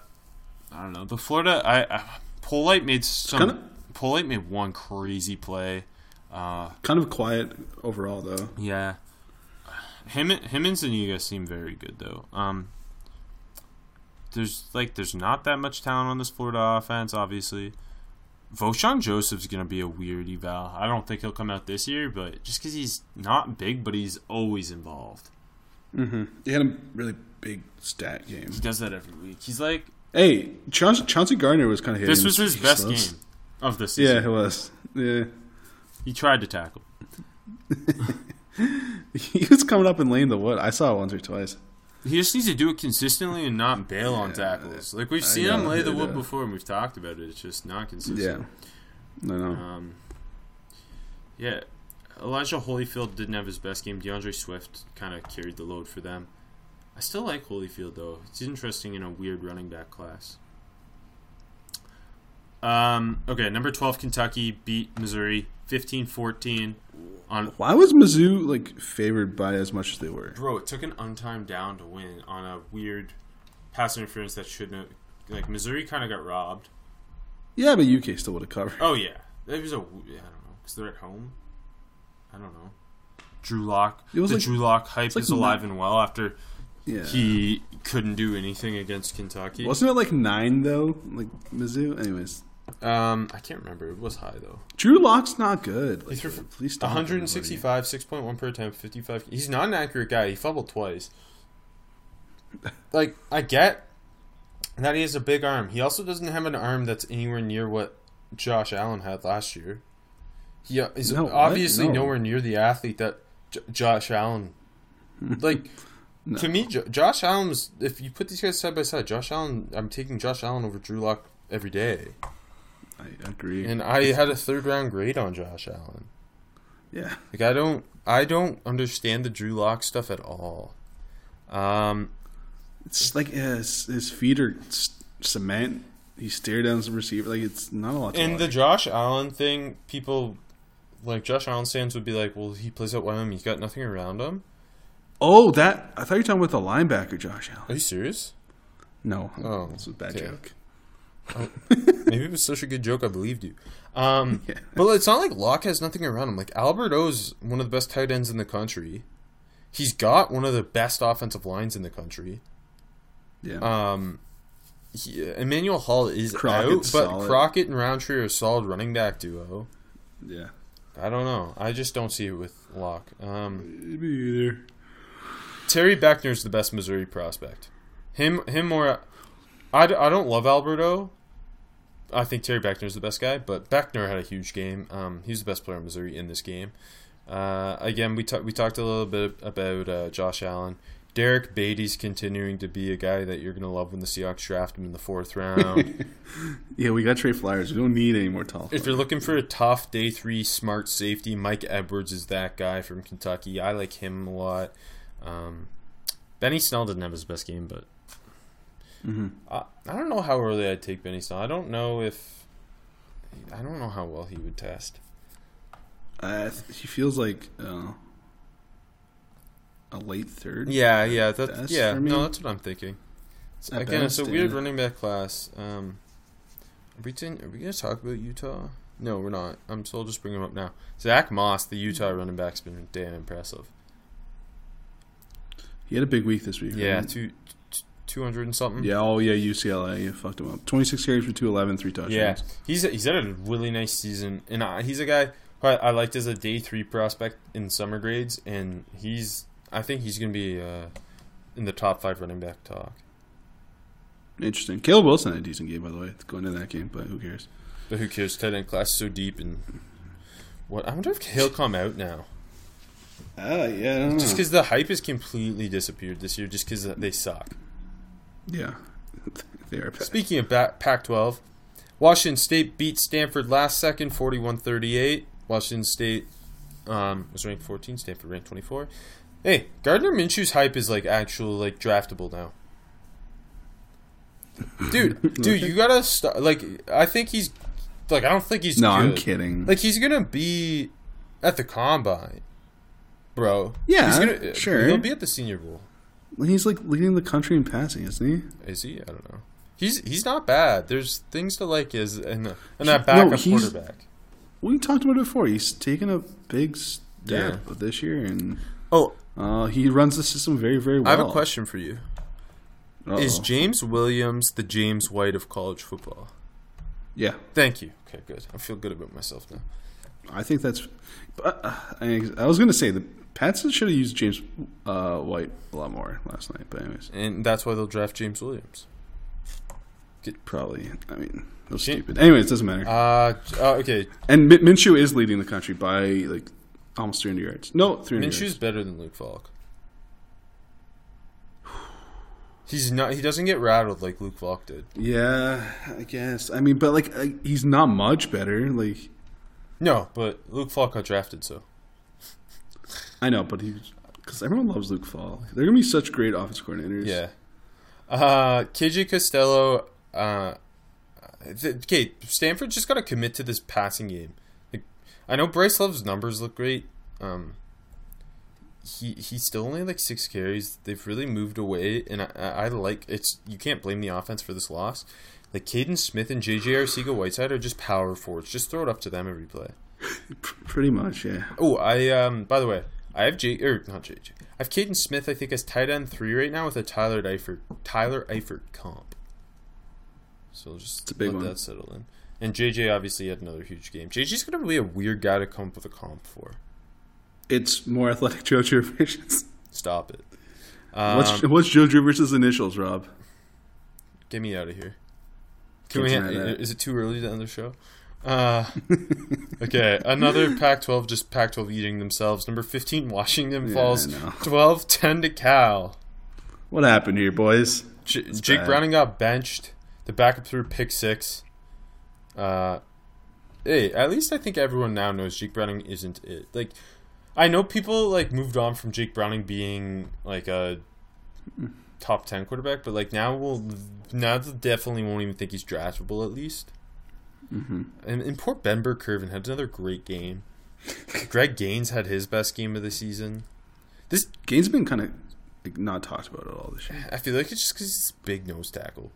I don't know. The Florida, I, I Polite made some. Kind of, Polite made one crazy play. Uh, kind of quiet overall, though. Yeah, him, him and Zuniga seem very good though. Um, there's like there's not that much talent on this Florida offense, obviously. Vosean Joseph's gonna be a weird eval. I don't think he'll come out this year, but just because he's not big, but he's always involved. Mm-hmm. He had a really big stat game. He does that every week. He's like, hey, Chauncey, Chauncey Gardner was kind of. This was his best game of the season. Yeah, it was. Yeah, he tried to tackle. [laughs] he was coming up and laying the wood. I saw it once or twice. He just needs to do it consistently and not bail on tackles. Like we've seen him lay the wood before, and we've talked about it. It's just not consistent. Yeah, no, no. Um, yeah, Elijah Holyfield didn't have his best game. D'Andre Swift kind of carried the load for them. I still like Holyfield though. It's interesting in a weird running back class. Um, okay, number 12 Kentucky beat Missouri 15-14 on Why was Mizzou like favored by as much as they were? Bro, it took an untimed down to win on a weird pass interference that shouldn't have like Missouri kind of got robbed. Yeah, but UK still would have covered. Oh yeah. It was a I don't know cuz they're at home. I don't know. Drew Lock. the like, Drew Lock hype like is alive nine, and well after yeah. he couldn't do anything against Kentucky. Wasn't it like 9 though? Like Mizzou anyways. Um, I can't remember. It was high though. Drew Lock's not good. Like, He threw for please stop 165, 6.1 per attempt, 55. He's not an accurate guy. He fumbled twice. [laughs] Like, I get that he has a big arm. He also doesn't have an arm that's anywhere near what Josh Allen had last year. He uh, is No, obviously No. nowhere near the athlete that J- Josh Allen. [laughs] Like, to me, Jo- Josh Allen's. If you put these guys side by side, Josh Allen, I'm taking Josh Allen over Drew Lock every day. I agree. And I had a third round grade on Josh Allen. yeah. Like I don't I don't understand the Drew Lock stuff at all. Um It's like yeah, his, his feet are cement. He stared down the receiver. Like it's not a lot. To and the. Josh Allen thing, people like Josh Allen fans would be like, Well, he plays at Wyoming, he's got nothing around him. oh, that I thought you were talking about the linebacker, Josh Allen. Are you serious? No, Oh, this is a bad okay. joke. Maybe it was such a good joke I believed you. Um [laughs] Yeah. but it's not like Lock has nothing around him. Like Albert O's one of the best tight ends in the country. He's got one of the best offensive lines in the country. Yeah, Um, he, Emmanuel Hall is Crockett's out, but solid. Crockett and Rountree are a solid running back duo. yeah. I don't know. I just don't see it with Lock. Um, Me either. Terry Beckner's the best Missouri prospect. Him, him or I, d- I don't love Albert O. I think Terry Beckner is the best guy, but Beckner had a huge game. Um, he's the best player in Missouri in this game. Uh, again, we talked we talked a little bit about uh, Josh Allen. Derrick Baity's continuing to be a guy that you're gonna love when the Seahawks draft him in the fourth round. [laughs] Yeah, we got Tre Flowers. We don't need any more tall. if you're looking for a tough day three smart safety, Mike Edwards is that guy from Kentucky. I like him a lot. Um, Benny Snell didn't have his best game, but hmm I, I don't know how early I'd take Benny Snell. I don't know if I don't know how well he would test. Uh, he feels like uh, a late third. Yeah, yeah, that, Best yeah. for me? No, that's what I'm thinking. It's- At again, it's a best, weird yeah. running back class. Um, are we ten, are we gonna talk about Utah? No, we're not. I'm still just bringing him up now. Zach Moss, the Utah running back's been damn impressive. He had a big week this week. Yeah, right? two two hundred and something. Yeah. Oh yeah, UCLA. You fucked him up. Twenty six carries for two eleven, three touchdowns. Yeah, he's he's had a really nice season, and I, he's a guy who I, I liked as a day three prospect in summer grades, and he's I think he's gonna be uh, in the top five running back talk. Interesting. Caleb Wilson had a decent game by the way, It's going into that game, but who cares? But who cares? Tight end class is so deep, and what I wonder if he'll come out now, Uh, yeah, I don't know. just because the hype has completely disappeared this year, just because they suck. Yeah, they are. bad. Speaking of ba- Pac-12, Washington State beat Stanford last second, 41-38. Washington State um, was ranked 14. Stanford ranked 24. Hey, Gardner Minshew's hype is like actual like draftable now. Dude, [laughs] dude, you gotta start. Like, I think he's like, I don't think he's. No, I'm kidding. Like, he's gonna be at the combine, bro. Yeah, he's gonna, sure. He'll be at the Senior Bowl. He's like leading the country in passing, isn't he? Is he? I don't know. He's he's not bad. There's things to like as and and He- that backup he's- quarterback. We talked about it before. He's taken a big step Yeah. this year, and Oh, uh, he runs the system very, very well. I have a question for you. Uh-oh. Is James Williams the James White of college football? yeah, Thank you. Okay, good. I feel good about myself now. I think that's. But uh, I, I was going to say the Pats should have used James uh, White a lot more last night, but anyways, And that's why they'll draft James Williams. Get, probably. I mean, was Ja- stupid. Anyways, it doesn't matter. Uh, uh okay. and Min- Minshew is leading the country by like almost 300 yards. No, 300 Minshew's yards. better than Luke Falk. He's not. He doesn't get rattled like Luke Falk did. Yeah, I guess. I mean, but like he's not much better. Like No, but Luke Falk got drafted, so I know, but he's because everyone loves Luke Falk. They're gonna be such great office coordinators. yeah. Uh, KJ Costello. Uh, th- okay, Stanford just got to commit to this passing game. Like, I know Bryce Love's numbers look great. Um, he he's still only like six carries. They've really moved away, and I, I I like it's. You can't blame the offense for this loss. Like Kaden Smith and JJ Arcega Whiteside are just power forwards. Just throw it up to them every play. [laughs] Pretty much. Yeah. Oh, I um. By the way, I have J or not JJ. I have Kaden Smith. I think as tight end three right now with a Tyler Eifert Tyler Eifert comp. So just It's a big let one. that settle in. And JJ obviously had another huge game. JJ's gonna be a weird guy to come up with a comp for. It's more athletic [laughs] JoJo versus. Stop it. Um, what's what's JoJo versus initials, Rob? get me out of here. Can we? Ha- it too early to end the show? Uh, okay, another Pac-12 just Pac-12 eating themselves. Number 15, Washington Yeah, falls 12-10 to Cal. What happened here, boys? J- Jake bad. Browning got benched. The backup threw pick six. Uh, hey, at least I think everyone now knows Jake Browning isn't it. Like, I know people like moved on from Jake Browning being like a top ten quarterback, but like now we'll now they definitely won't even think he's draftable at least. Mm-hmm. And, and poor Ben Curvin had another great game. Greg Gaines had his best game of the season. This Gaines been kind of like, not talked about at all this year. I feel like it's just because he's a big nose tackle.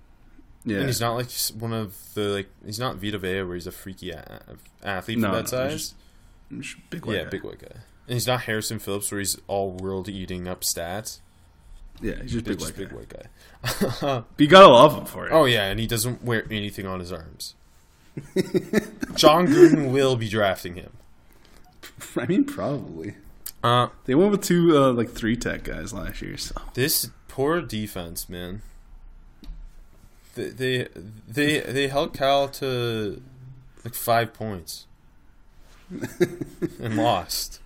Yeah, And he's not like one of the like he's not Vita Vea where he's a freaky a- athlete No, for no, that he's size. just- Just big white yeah, guy. big white guy. And he's not Harrison Phillips where he's all world eating up stats. Yeah, he's just big white just big white guy. [laughs] But you gotta love him for it. oh yeah, and he doesn't wear anything on his arms. [laughs] Jon Gruden will be drafting him. [laughs] I mean, probably. Uh, They went with two uh, like three tech guys last year, so this poor defense, man. They they they, they held Cal to like five points and lost.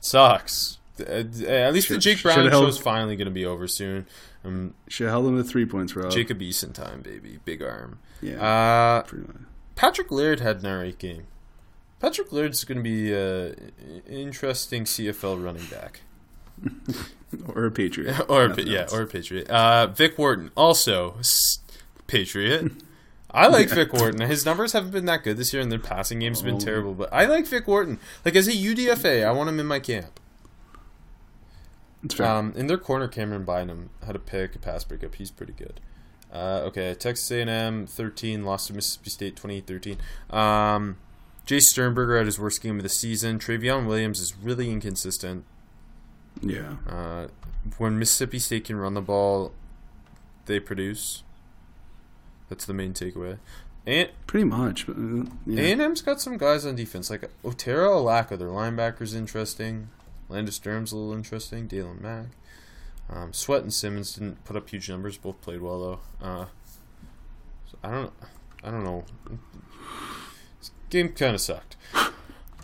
Sucks. At least the Jake Browning held- show's finally going to be over soon. Um, should have held them to three points, Rob. Jacob Eason time, baby, big arm. Yeah, Uh, pretty much. Patrick Laird had an alright game. Patrick Laird's going to be an interesting CFL running back. [laughs] Or a Patriot, [laughs] or a, yeah, else. or a Patriot. Uh, Vic Wharton also Patriot. I like [laughs] Vic Wharton. His numbers haven't been that good this year, and their passing game's been Oh. terrible. But I like Vic Wharton. Like as a UDFA, I want him in my camp. Um, in their corner, Camryn Bynum had a pick, a pass breakup. He's pretty good. Uh, okay, Texas A&M 13 lost to Mississippi State 28-13. Um, Jace Sternberger had his worst game of the season. Trayveon Williams is really inconsistent. yeah, Uh, when Mississippi State can run the ball, they produce. That's the main takeaway. And pretty much. Uh, yeah. A&M's got some guys on defense, like Otaro Alaka, their linebacker's interesting. Landis Durham's a little interesting. Daylon Mack. Um, Sweat and Simmons didn't put up huge numbers. Both played well though. Uh, so I don't. I don't know. This game kind of sucked.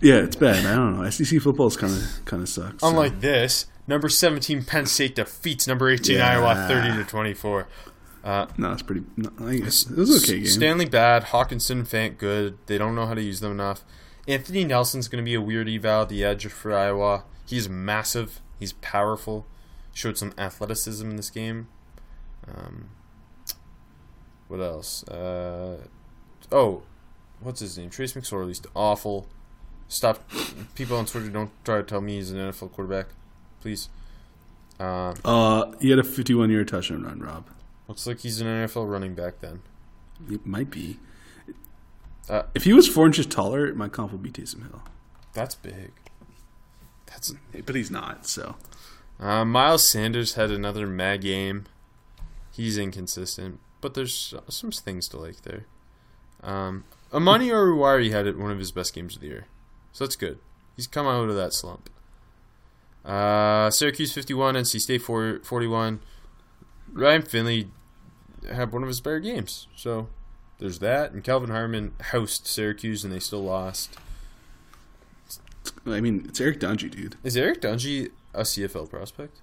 yeah, it's bad. I don't know. SEC football's kind of kind of sucks. so. Unlike this, number 17 Penn State defeats number 18 Yeah. Iowa 30 to 24. Uh, no, it's pretty. No, I guess it was okay game. Stanley bad, Hockenson Fant good. They don't know how to use them enough. Anthony Nelson's going to be a weird eval at the edge for Iowa. He's massive. He's powerful. Showed some athleticism in this game. Um, what else? Uh, oh, what's his name? Trace McSorley's awful. Stop. People on Twitter don't try to tell me he's an NFL quarterback, please. Uh, uh, he had a 51 yard touchdown run, Rob. looks like he's an NFL running back then. It might be. Uh, if he was four inches taller, my comp would be Taysom Hill. That's big. That's But he's not. So Uh, Miles Sanders had another mad game. He's inconsistent, but there's some things to like there. Um, Amani Oruwariye had it one of his best games of the year, so that's good. He's come out of that slump. Uh, Syracuse 51, NC State 4, 41. Ryan Finley had one of his better games, so there's that. And Kelvin Harmon housed Syracuse, and they still lost. I mean, it's Eric Dungey, dude. Is Eric Dungey a CFL prospect?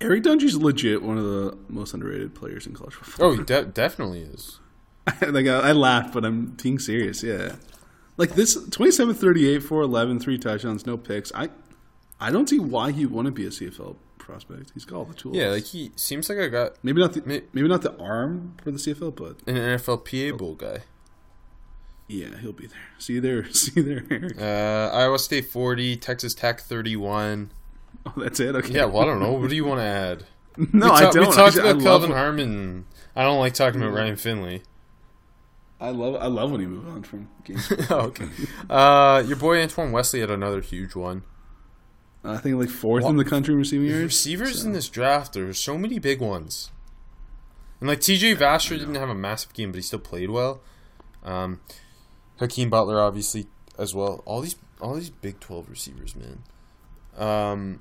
Eric Dungey's legit one of the most underrated players in college football. Oh, he de- definitely is. [laughs] like I, I laugh, but I'm being serious. Yeah, like this 27, 38, 4, 11, three touchdowns, no picks. I I don't see why he wouldn't be a CFL prospect. He's got all the tools. Yeah, like he seems like I got maybe not the May- maybe not the arm for the CFL, but an NFL PA Bowl guy. yeah, he'll be there. See you there, [laughs] see you there, Eric. Uh, Iowa State 40, Texas Tech 31. [laughs] Oh, that's it. Okay. Yeah, well, I don't know. What do you want to add? [laughs] no, we I don't. We talked I about Kelvin when- Harmon. I don't like talking about Ryan Finley. I love I love when he moved on from games. [laughs] oh, okay. Uh, your boy Antoine Wesley had another huge one. I think like fourth in the country in receiving yards. Receivers so- in this draft, there's so many big ones. And like TJ Vasher didn't have a massive game, but he still played well. Um, Hakeem Butler obviously as well. All these all these Big Twelve receivers, man. Um,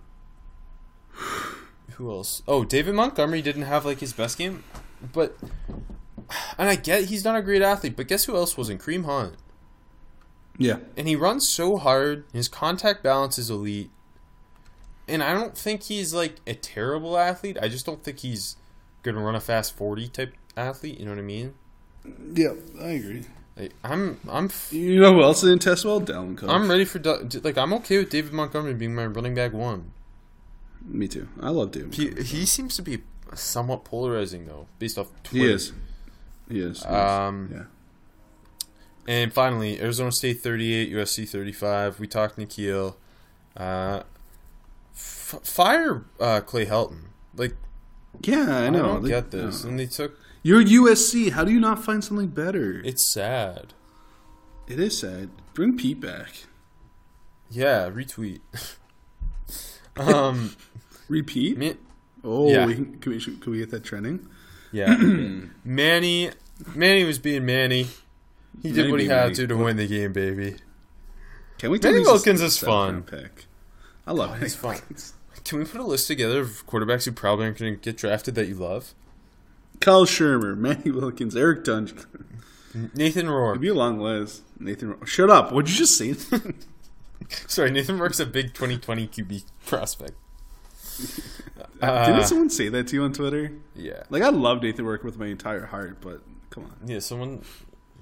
[sighs] who else? Oh, David Montgomery didn't have like his best game, but [sighs] and I get he's not a great athlete, but guess who else wasn't? Kareem Hunt. Yeah. And he runs so hard. His contact balance is elite. And I don't think he's like a terrible athlete. I just don't think he's gonna run a fast forty type athlete. You know what I mean? Yeah, I agree. Like, I'm I'm f- You know who else didn't test well? Dalvin Cook. I'm ready for like I'm okay with David Montgomery being my running back one. Me too. I love David. He he seems to be somewhat polarizing though, based off He Twitter. is. He is. He is. Um, yeah. And finally, Arizona State 38, USC 35. We talked N'Keal. Uh, f- fire uh, Clay Helton. Like, Yeah, I know. I, don't They- get this. no. And they took. You're USC. How do you not find something better? It's sad. it is sad. Bring Pete back. Yeah, retweet. [laughs] um, [laughs] Repeat. me, oh, yeah. we can, can we should- can we get that trending? yeah. [clears throat] Manny, Manny was being Manny. He did Manny what he had Manny. to to win the game, baby. Can we? Manny Wilkins is fun. Pick. I love Manny he's fun. Wilkins. Can we put a list together of quarterbacks who probably aren't going to get drafted that you love? Kyle Shurmur, [laughs] Manny Wilkins, Eric Dungey. Nathan Rourke. It'd be a long list. Nathan, Shut up! What'd you just say? [laughs] [laughs] Sorry, Nathan Rourke's a big 2020 QB prospect. [laughs] Didn't Uh, someone say that to you on Twitter? yeah. Like I love Nathan Rourke with my entire heart, but come on. Yeah, someone.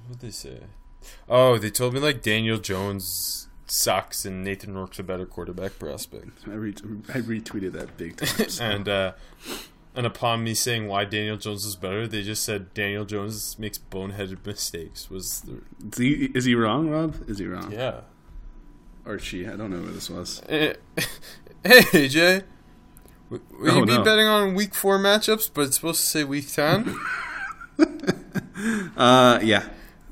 What did they say? Oh, they told me like Daniel Jones sucks and Nathan Rourke's a better quarterback prospect. I, re- I retweeted that big time. [laughs] so. And uh, and upon me saying why Daniel Jones is better, they just said Daniel Jones makes boneheaded mistakes. Was the Is he, is he wrong, Rob? Is he wrong? yeah. Or she? I don't know who this was. [laughs] Hey AJ, will will Oh, you be no. betting on week four matchups, but it's supposed to say week ten? [laughs] Uh, yeah.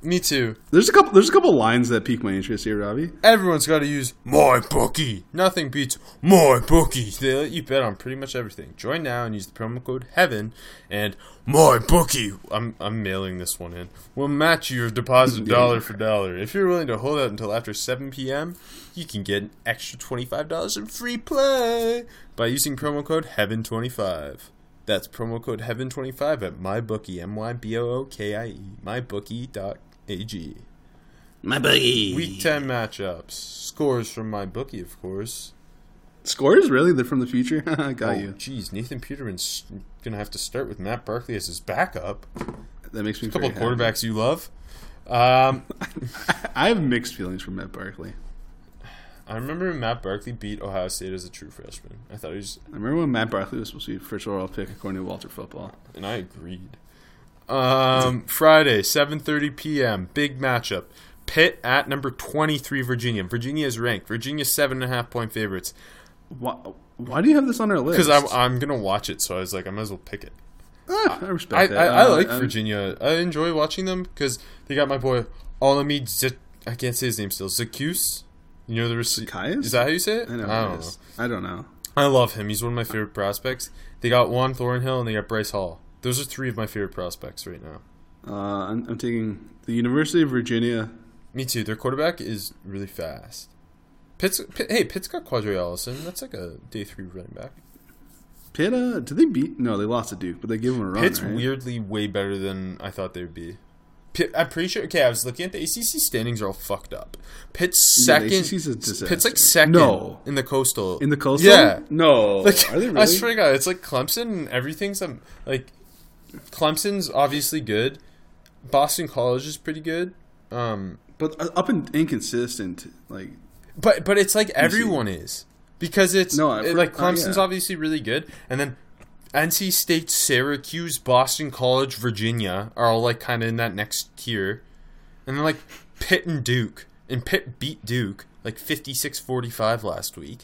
Me too. There's a couple. There's a couple lines that pique my interest here, Robbie. Everyone's got to use my bookie. Nothing beats my bookie. They let you bet on pretty much everything. Join now and use the promo code Heaven and my bookie. I'm I'm mailing this one in. We'll match your deposit [laughs] dollar for dollar. If you're willing to hold out until after 7 p.m., you can get an extra twenty-five dollars in free play by using promo code Heaven twenty-five. That's promo code Heaven twenty five at mybookie m y b o o k i e mybookie.ag. My buddy. Week 10 matchups. Scores from my bookie, of course. Scores really? They're from the future. [laughs] I got oh, you. jeez. Nathan Peterman's going to have to start with Matt Barkley as his backup. That makes me A couple very happy. quarterbacks you love. Um, [laughs] I have mixed feelings for Matt Barkley. I remember when Matt Barkley beat Ohio State as a true freshman. I thought he was, I remember when Matt Barkley was supposed to be first overall pick according to Walter Football. and I agreed. Um, Friday, 7:30 p.m. Big matchup. Pitt at number 23, Virginia. Virginia is ranked. Virginia seven and a half point favorites. Why, why do you have this on our list? Because I'm, I'm gonna watch it, so I was like, I might as well pick it. Ah, I I, respect I, that. I Uh, like I'm- Virginia. I enjoy watching them because they got my boy Olamide. Z- I can't say his name still. Zaccheaus. You know the receiver. Is that how you say it? I know. I don't know. I don't know. I love him. He's one of my favorite prospects. They got Juan Thornhill and they got Bryce Hall. Those are three of my favorite prospects right now. Uh, I'm, I'm taking the University of Virginia. Me too. Their quarterback is really fast. Pitt's, Pitt, hey, Pitt's got Qadree Ollison. That's like a day three running back. Pitt, uh, did they beat? No, they lost to Duke, but they gave them a run. Pitt's right? weirdly way better than I thought they would be. Pitt, I'm pretty sure. Okay, I was looking at the ACC standings are all fucked up. Pitt's Yeah, second. Disaster. Pitt's like second. No. in the coastal. in the coastal. Yeah. no, Like, are they I swear to God, it's like Clemson and everything's um, like Clemson's obviously good. Boston College is pretty good. Um, but uh, up and inconsistent. Like but but it's like everyone is because it's No, it- like uh, Clemson's yeah. obviously really good, and then NC State, Syracuse, Boston College, Virginia are all like kind of in that next tier, and then like Pitt and Duke, and Pitt beat Duke like 56-45 last week.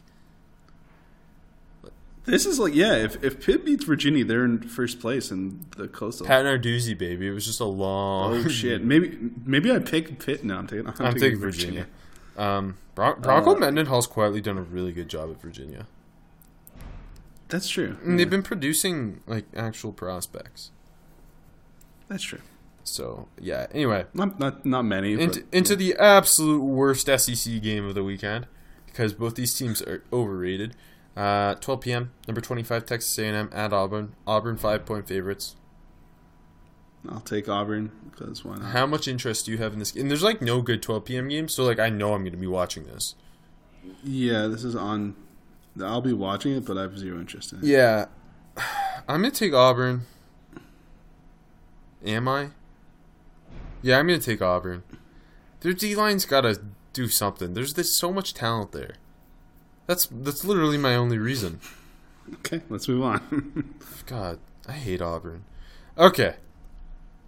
This is like yeah. If if Pitt beats Virginia, they're in first place in the coastal. Pat Narduzzi, baby, it was just a long. oh shit! [laughs] Maybe maybe I pick Pitt. No, I'm taking. I'm, I'm taking Virginia. Um, Bron- Bronco Uh, Mendenhall's quietly done a really good job at Virginia. That's true. And they've been producing like actual prospects. That's true. So yeah. Anyway, Not not not many. into, but, into the absolute worst SEC game of the weekend because both these teams are overrated. Uh, 12 p.m. Number 25 Texas A&M at Auburn. Auburn five point favorites. I'll take Auburn because why not? How much interest do you have in this? And there's like no good 12 p.m. games, so like I know I'm going to be watching this. Yeah, this is on. I'll be watching it, but I have zero interest in it. Yeah, [sighs] I'm going to take Auburn. Am I? Yeah, I'm going to take Auburn. Their D line's got to do something. There's this so much talent there. That's that's literally my only reason. Okay, let's move on. [laughs] God, I hate Auburn. Okay.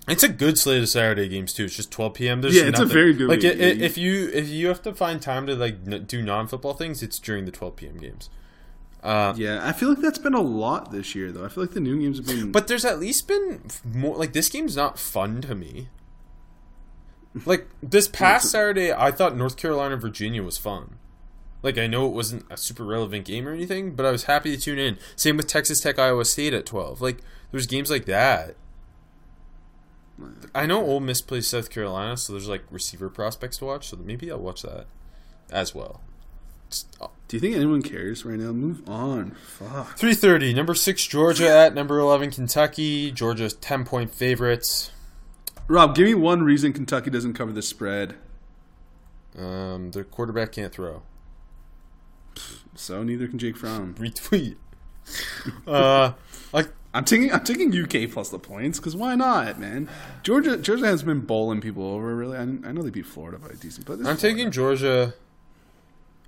It's a good slate of Saturday games too. It's just 12 p.m. There's Yeah, it's a very good Like week. i- i- if you if you have to find time to like n- do non football things, it's during the 12 p.m. games. Uh, yeah, I feel like that's been a lot this year, though. I feel like the noon games have been. But there's at least been more. Like this game's not fun to me. Like this [laughs] past Saturday, I thought North Carolina Virginia was fun. Like I know it wasn't a super relevant game or anything, but I was happy to tune in. Same with Texas Tech Iowa State at twelve. Like there's games like that. I know Ole Miss plays South Carolina, so there's like receiver prospects to watch. So maybe I'll watch that as well. do you think anyone cares right now? Move on. Fuck. Three thirty. Number six Georgia at number eleven Kentucky. Georgia's ten point favorites. Rob, give me one reason Kentucky doesn't cover the spread. Um, their quarterback can't throw. So neither can Jake Fromm. [laughs] Retweet. uh, like I'm taking I'm taking UK plus the points because why not, man? Georgia Georgia has been bowling people over. Really, I, I know they beat Florida by a decent, but I'm is taking Georgia.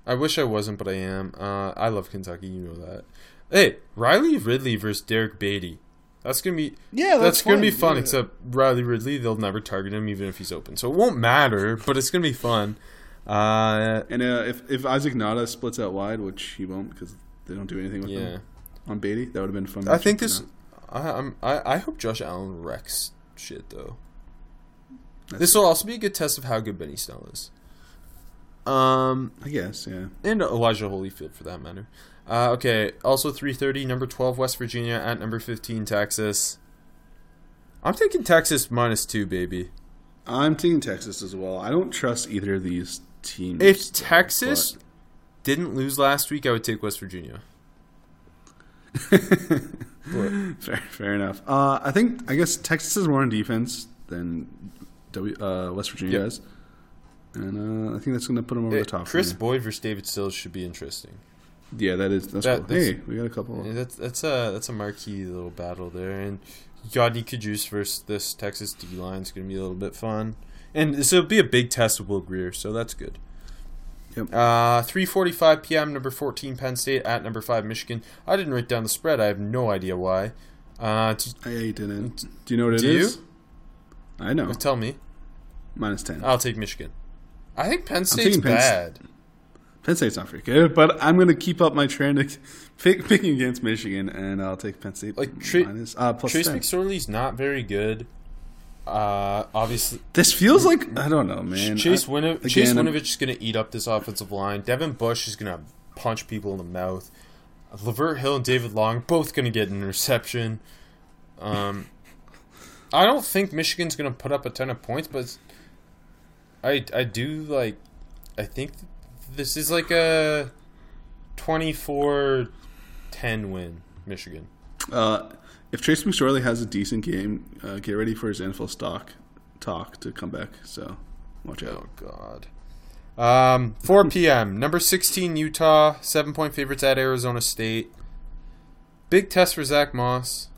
I wish I wasn't, but I am. Uh, I love Kentucky. You know that. Hey, Riley Ridley versus Derrick Baity. That's gonna be Yeah, that's, that's gonna be fun. fun. Yeah. Except Riley Ridley, they'll never target him even if he's open, so it won't matter. But it's gonna be fun. Uh, And uh, if if Isaac Nauta splits out wide, which he won't because they don't do anything with yeah. him on Baity, that would have been fun. I think this. I, I'm. I, I hope Josh Allen wrecks shit though. That's- This will also be a good test of how good Benny Snell is. Um, I guess, yeah. and Elijah Holyfield for that matter. Uh, okay, also 3:30, number 12 West Virginia at number 15 Texas. I'm taking Texas minus 2, baby. I'm taking Texas as well. I don't trust either of these teams. If Texas didn't lose last week, I would take West Virginia. [laughs] fair, fair enough. Uh, I think I guess Texas is more on defense than w, uh, West Virginia Yep. does, and uh, I think that's going to put them over Hey, the top. Kris. Boyd versus David Sills should be interesting. yeah, that is that's that- cool. that's- Hey, we got a couple. Yeah, that's that's a that's a marquee little battle there, and Yodny Cajuste versus this Texas D line is going to be a little bit fun, and so it'll be a big test of Will Grier, so that's good. Yep. Uh, 3:45 p.m. Number 14 Penn State at number five Michigan. I didn't write down the spread. I have no idea why. Uh, t- I didn't. Do you know what it Do is? you? I know. tell me. Minus ten. I'll take Michigan. I think Penn State's Penn bad. Penn State's not very good, but I'm going to keep up my trend of [laughs] pick, picking against Michigan, and I'll take Penn State Like, Tra- minus uh, plus Trace 10. McSorley's not very good. Uh, obviously, This feels like I don't know, man. Chase I- Chase Winovich is going to eat up this offensive line. Devin Bush is going to punch people in the mouth. Lavert Hill and David Long both going to get an interception. Um, I don't think Michigan's going to put up a ton of points, but I I do like. I think this is like a 24-10 win, Michigan. Uh, if Trace McSorley has a decent game, uh, get ready for his NFL stock talk to come back. So watch out. Oh God. Um, 4 [laughs] p.m. Number 16 Utah, seven point favorites at Arizona State. Big test for Zach Moss.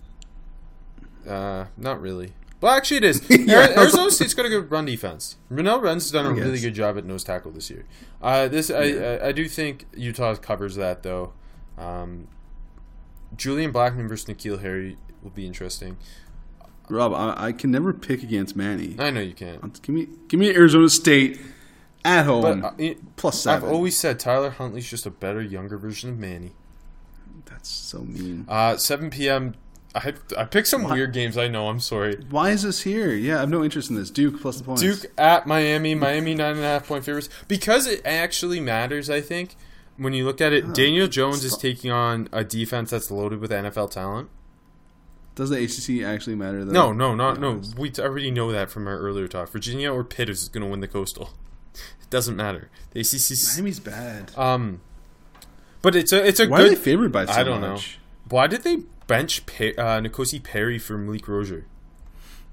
Uh, not really. Well, actually, it is. [laughs] Yeah. Arizona State's got a good run defense. Renell Wren's done a really good job at nose tackle this year. Uh, this I, I I do think Utah covers that though. Um, Julian Blackmon versus N'Keal Harry will be interesting. Rob, I, I can never pick against Manny. I know you can't, Give me, give me Arizona State at home but uh, plus I've always said Tyler Huntley's just a better, younger version of Manny. That's so mean. Uh, 7 p.m. I I picked some weird games. I know. I'm sorry. Why is this here? Yeah, I have no interest in this. Duke plus the points. Duke at Miami. Miami nine and a half point favorites because it actually matters. I think when you look at it, Daniel Jones is taking on a defense that's loaded with NFL talent. Does the ACC actually matter? Though? No, no, not no. We already know that from our earlier talk. Virginia or Pitt is going to win the Coastal. [laughs] It doesn't matter. The ACC. Miami's bad. Um, but it's a it's a Why good. are they favored by so I don't much? know. Why did they bench Pe- uh, Nkosi Perry for Malik Rosier?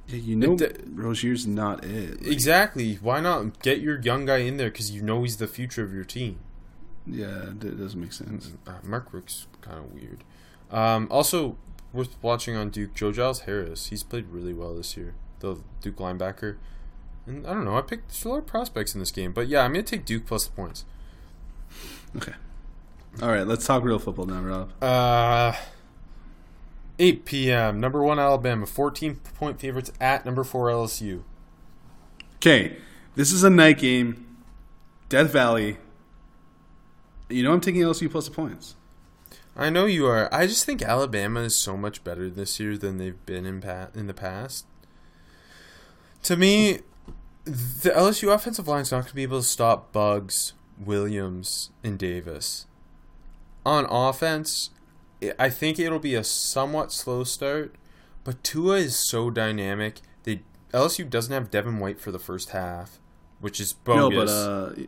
Yeah, you know, It- Rosier's not it. Like, Exactly. Why not get your young guy in there because you know he's the future of your team? Yeah, it doesn't make sense. Uh, Mark Rook's kind of weird. Um, also worth watching on Duke. Joe Giles Harris. He's played really well this year. The Duke linebacker. And I don't know. I picked there's a lot of prospects in this game, but yeah, I'm gonna take Duke plus the points. Okay. All right, let's talk real football now, Rob. Uh, 8 p.m. Number one Alabama, 14 point favorites at number four LSU. Okay, this is a night game. Death Valley. You know I'm taking LSU plus the points. I know you are. I just think Alabama is so much better this year than they've been in pa- in the past. To me, the LSU offensive line is not going to be able to stop Buggs, Williams, and Davis. On offense, I- I think it'll be a somewhat slow start, but Tua is so dynamic. They LSU doesn't have Devin White for the first half, which is bogus. No, but uh,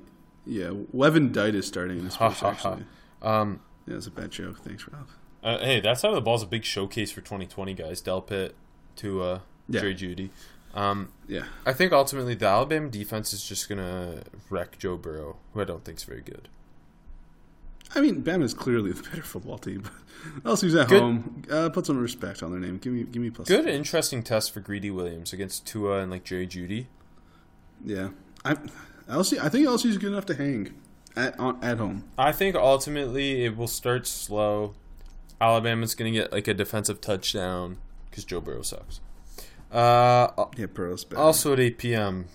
yeah, Levin Dyke is starting in this Ha, place. ha, ha. Actually, um, yeah, that's a bad joke. Thanks, Rob. Uh, hey, that side of the ball's a big showcase for 2020 guys. Delpit to uh, Yeah. Jerry Jeudy. Um, Yeah, I think ultimately the Alabama defense is just gonna wreck Joe Burrow, who I don't think is very good. I mean, Bama is clearly the [laughs] better football team. But LSU's at Good. home. Uh, put some respect on their name. Give me, give me plus. Good, interesting test for Greedy Williams against Tua and like Jerry Jeudy. Yeah, I LSU. I think LSU's good enough to hang at on, at home. I think ultimately it will start slow. Alabama's gonna get like a defensive touchdown because Joe Burrow sucks. Uh, Yeah, Burrow's bad. Also at 8 p.m.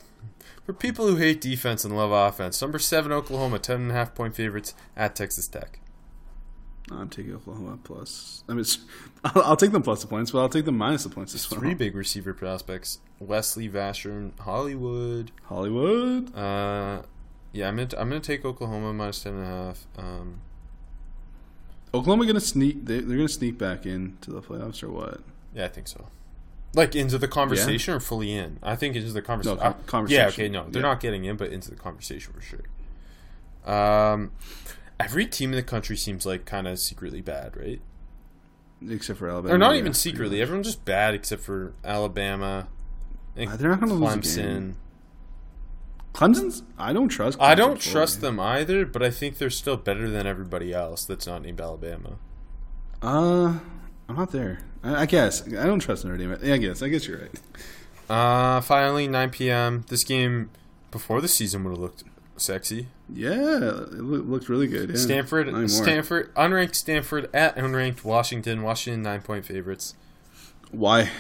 For people who hate defense and love offense, number seven Oklahoma, ten and a half point favorites at Texas Tech. I'm taking Oklahoma plus. I mean, [laughs] I'll, I'll take them plus the points, but I'll take them minus the points as well. Three big receiver prospects: Wesley Vasher, Hollywood. Hollywood. Uh, yeah, I'm gonna I'm gonna take Oklahoma minus ten and a half. Um, Oklahoma gonna sneak. They, they're gonna sneak back into the playoffs or what? yeah, I think so. Like into the conversation or fully in? I think into the conversation. No, con- conversation. Yeah, okay, no, they're Yeah. not getting in, but into the conversation for sure. Um, every team in the country seems like kind of secretly bad, right? Except for Alabama. Or not yeah, even secretly. Everyone's just bad except for Alabama. Uh, they're not gonna lose a Clemson. Clemson's. I don't trust. I don't Clemson trust them either, but I think they're still better than everybody else that's not named Alabama. Uh, I'm not there. I, I guess I don't trust Notre Dame. I guess. I guess you're right. Uh, finally, 9 p.m. This game before the season would have looked sexy. Yeah, it loo- looked really good. Yeah. Stanford, Stanford, unranked Stanford at unranked Washington. Washington nine point favorites. Why?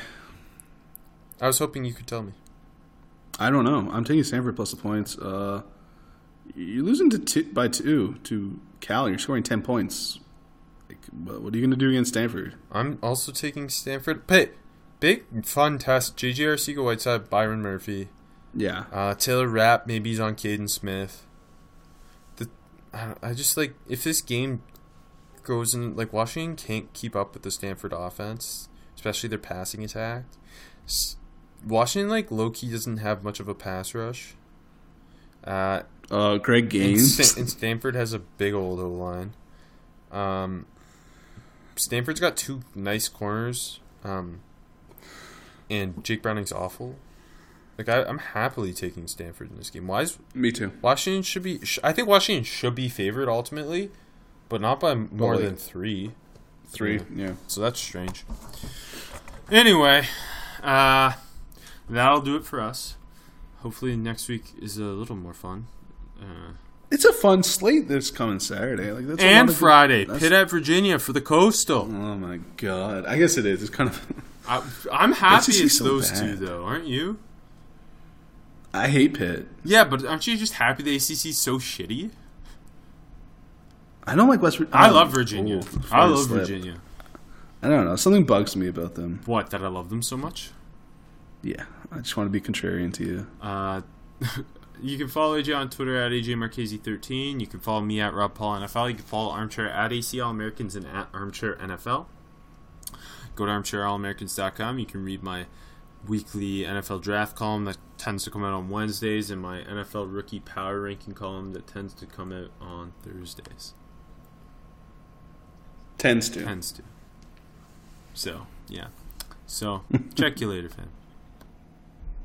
I was hoping you could tell me. I don't know. I'm taking Stanford plus the points. Uh, you're losing to two, by two to Cal. You're scoring ten points. Like, what are you going to do against Stanford? I'm also taking Stanford. Hey, big fun test. JJ Arcega Whiteside, Byron Murphy, Yeah, uh, Taylor Rapp. Maybe he's on Kaden Smith. I, I just like if this game goes in like Washington can't keep up with the Stanford offense, especially their passing attack. Washington like low key doesn't have much of a pass rush. Uh, uh, Greg and, Gaines. And Stanford has a big old O line. Um, Stanford's got two nice corners. Um, and Jake Browning's awful. Like I, I'm happily taking Stanford in this game. Why is Me too. Washington should be? Sh- I think Washington should be favored ultimately, but not by more than three. Three. Yeah. So that's strange. Anyway, uh, that'll do it for us. Hopefully next week is a little more fun. Uh, It's a fun slate that's coming Saturday. Like that's and good- Friday, that's- Pitt at Virginia for the Coastal. Oh my god! I guess it is. It's kind of. I, I'm happy it's so those bad. two, though, aren't you? I hate Pitt. Yeah, but aren't you just happy the ACC is so shitty? I don't like West Virginia. I love Virginia. I love slip. Virginia. I don't know. Something bugs me about them. What? That I love them so much? Yeah, I just want to be contrarian to you. Uh, [laughs] you can follow AJ on Twitter at AJ Marchese13. You can follow me at Rob Paul NFL. You can follow Armchair at ACL Americans and at Armchair NFL. go to armchairallamericans.com. You can read my weekly NFL draft column that tends to come out on Wednesdays and my NFL rookie power ranking column that tends to come out on Thursdays. Tends to. Tends to. So, yeah. So, [laughs] check you later, fan.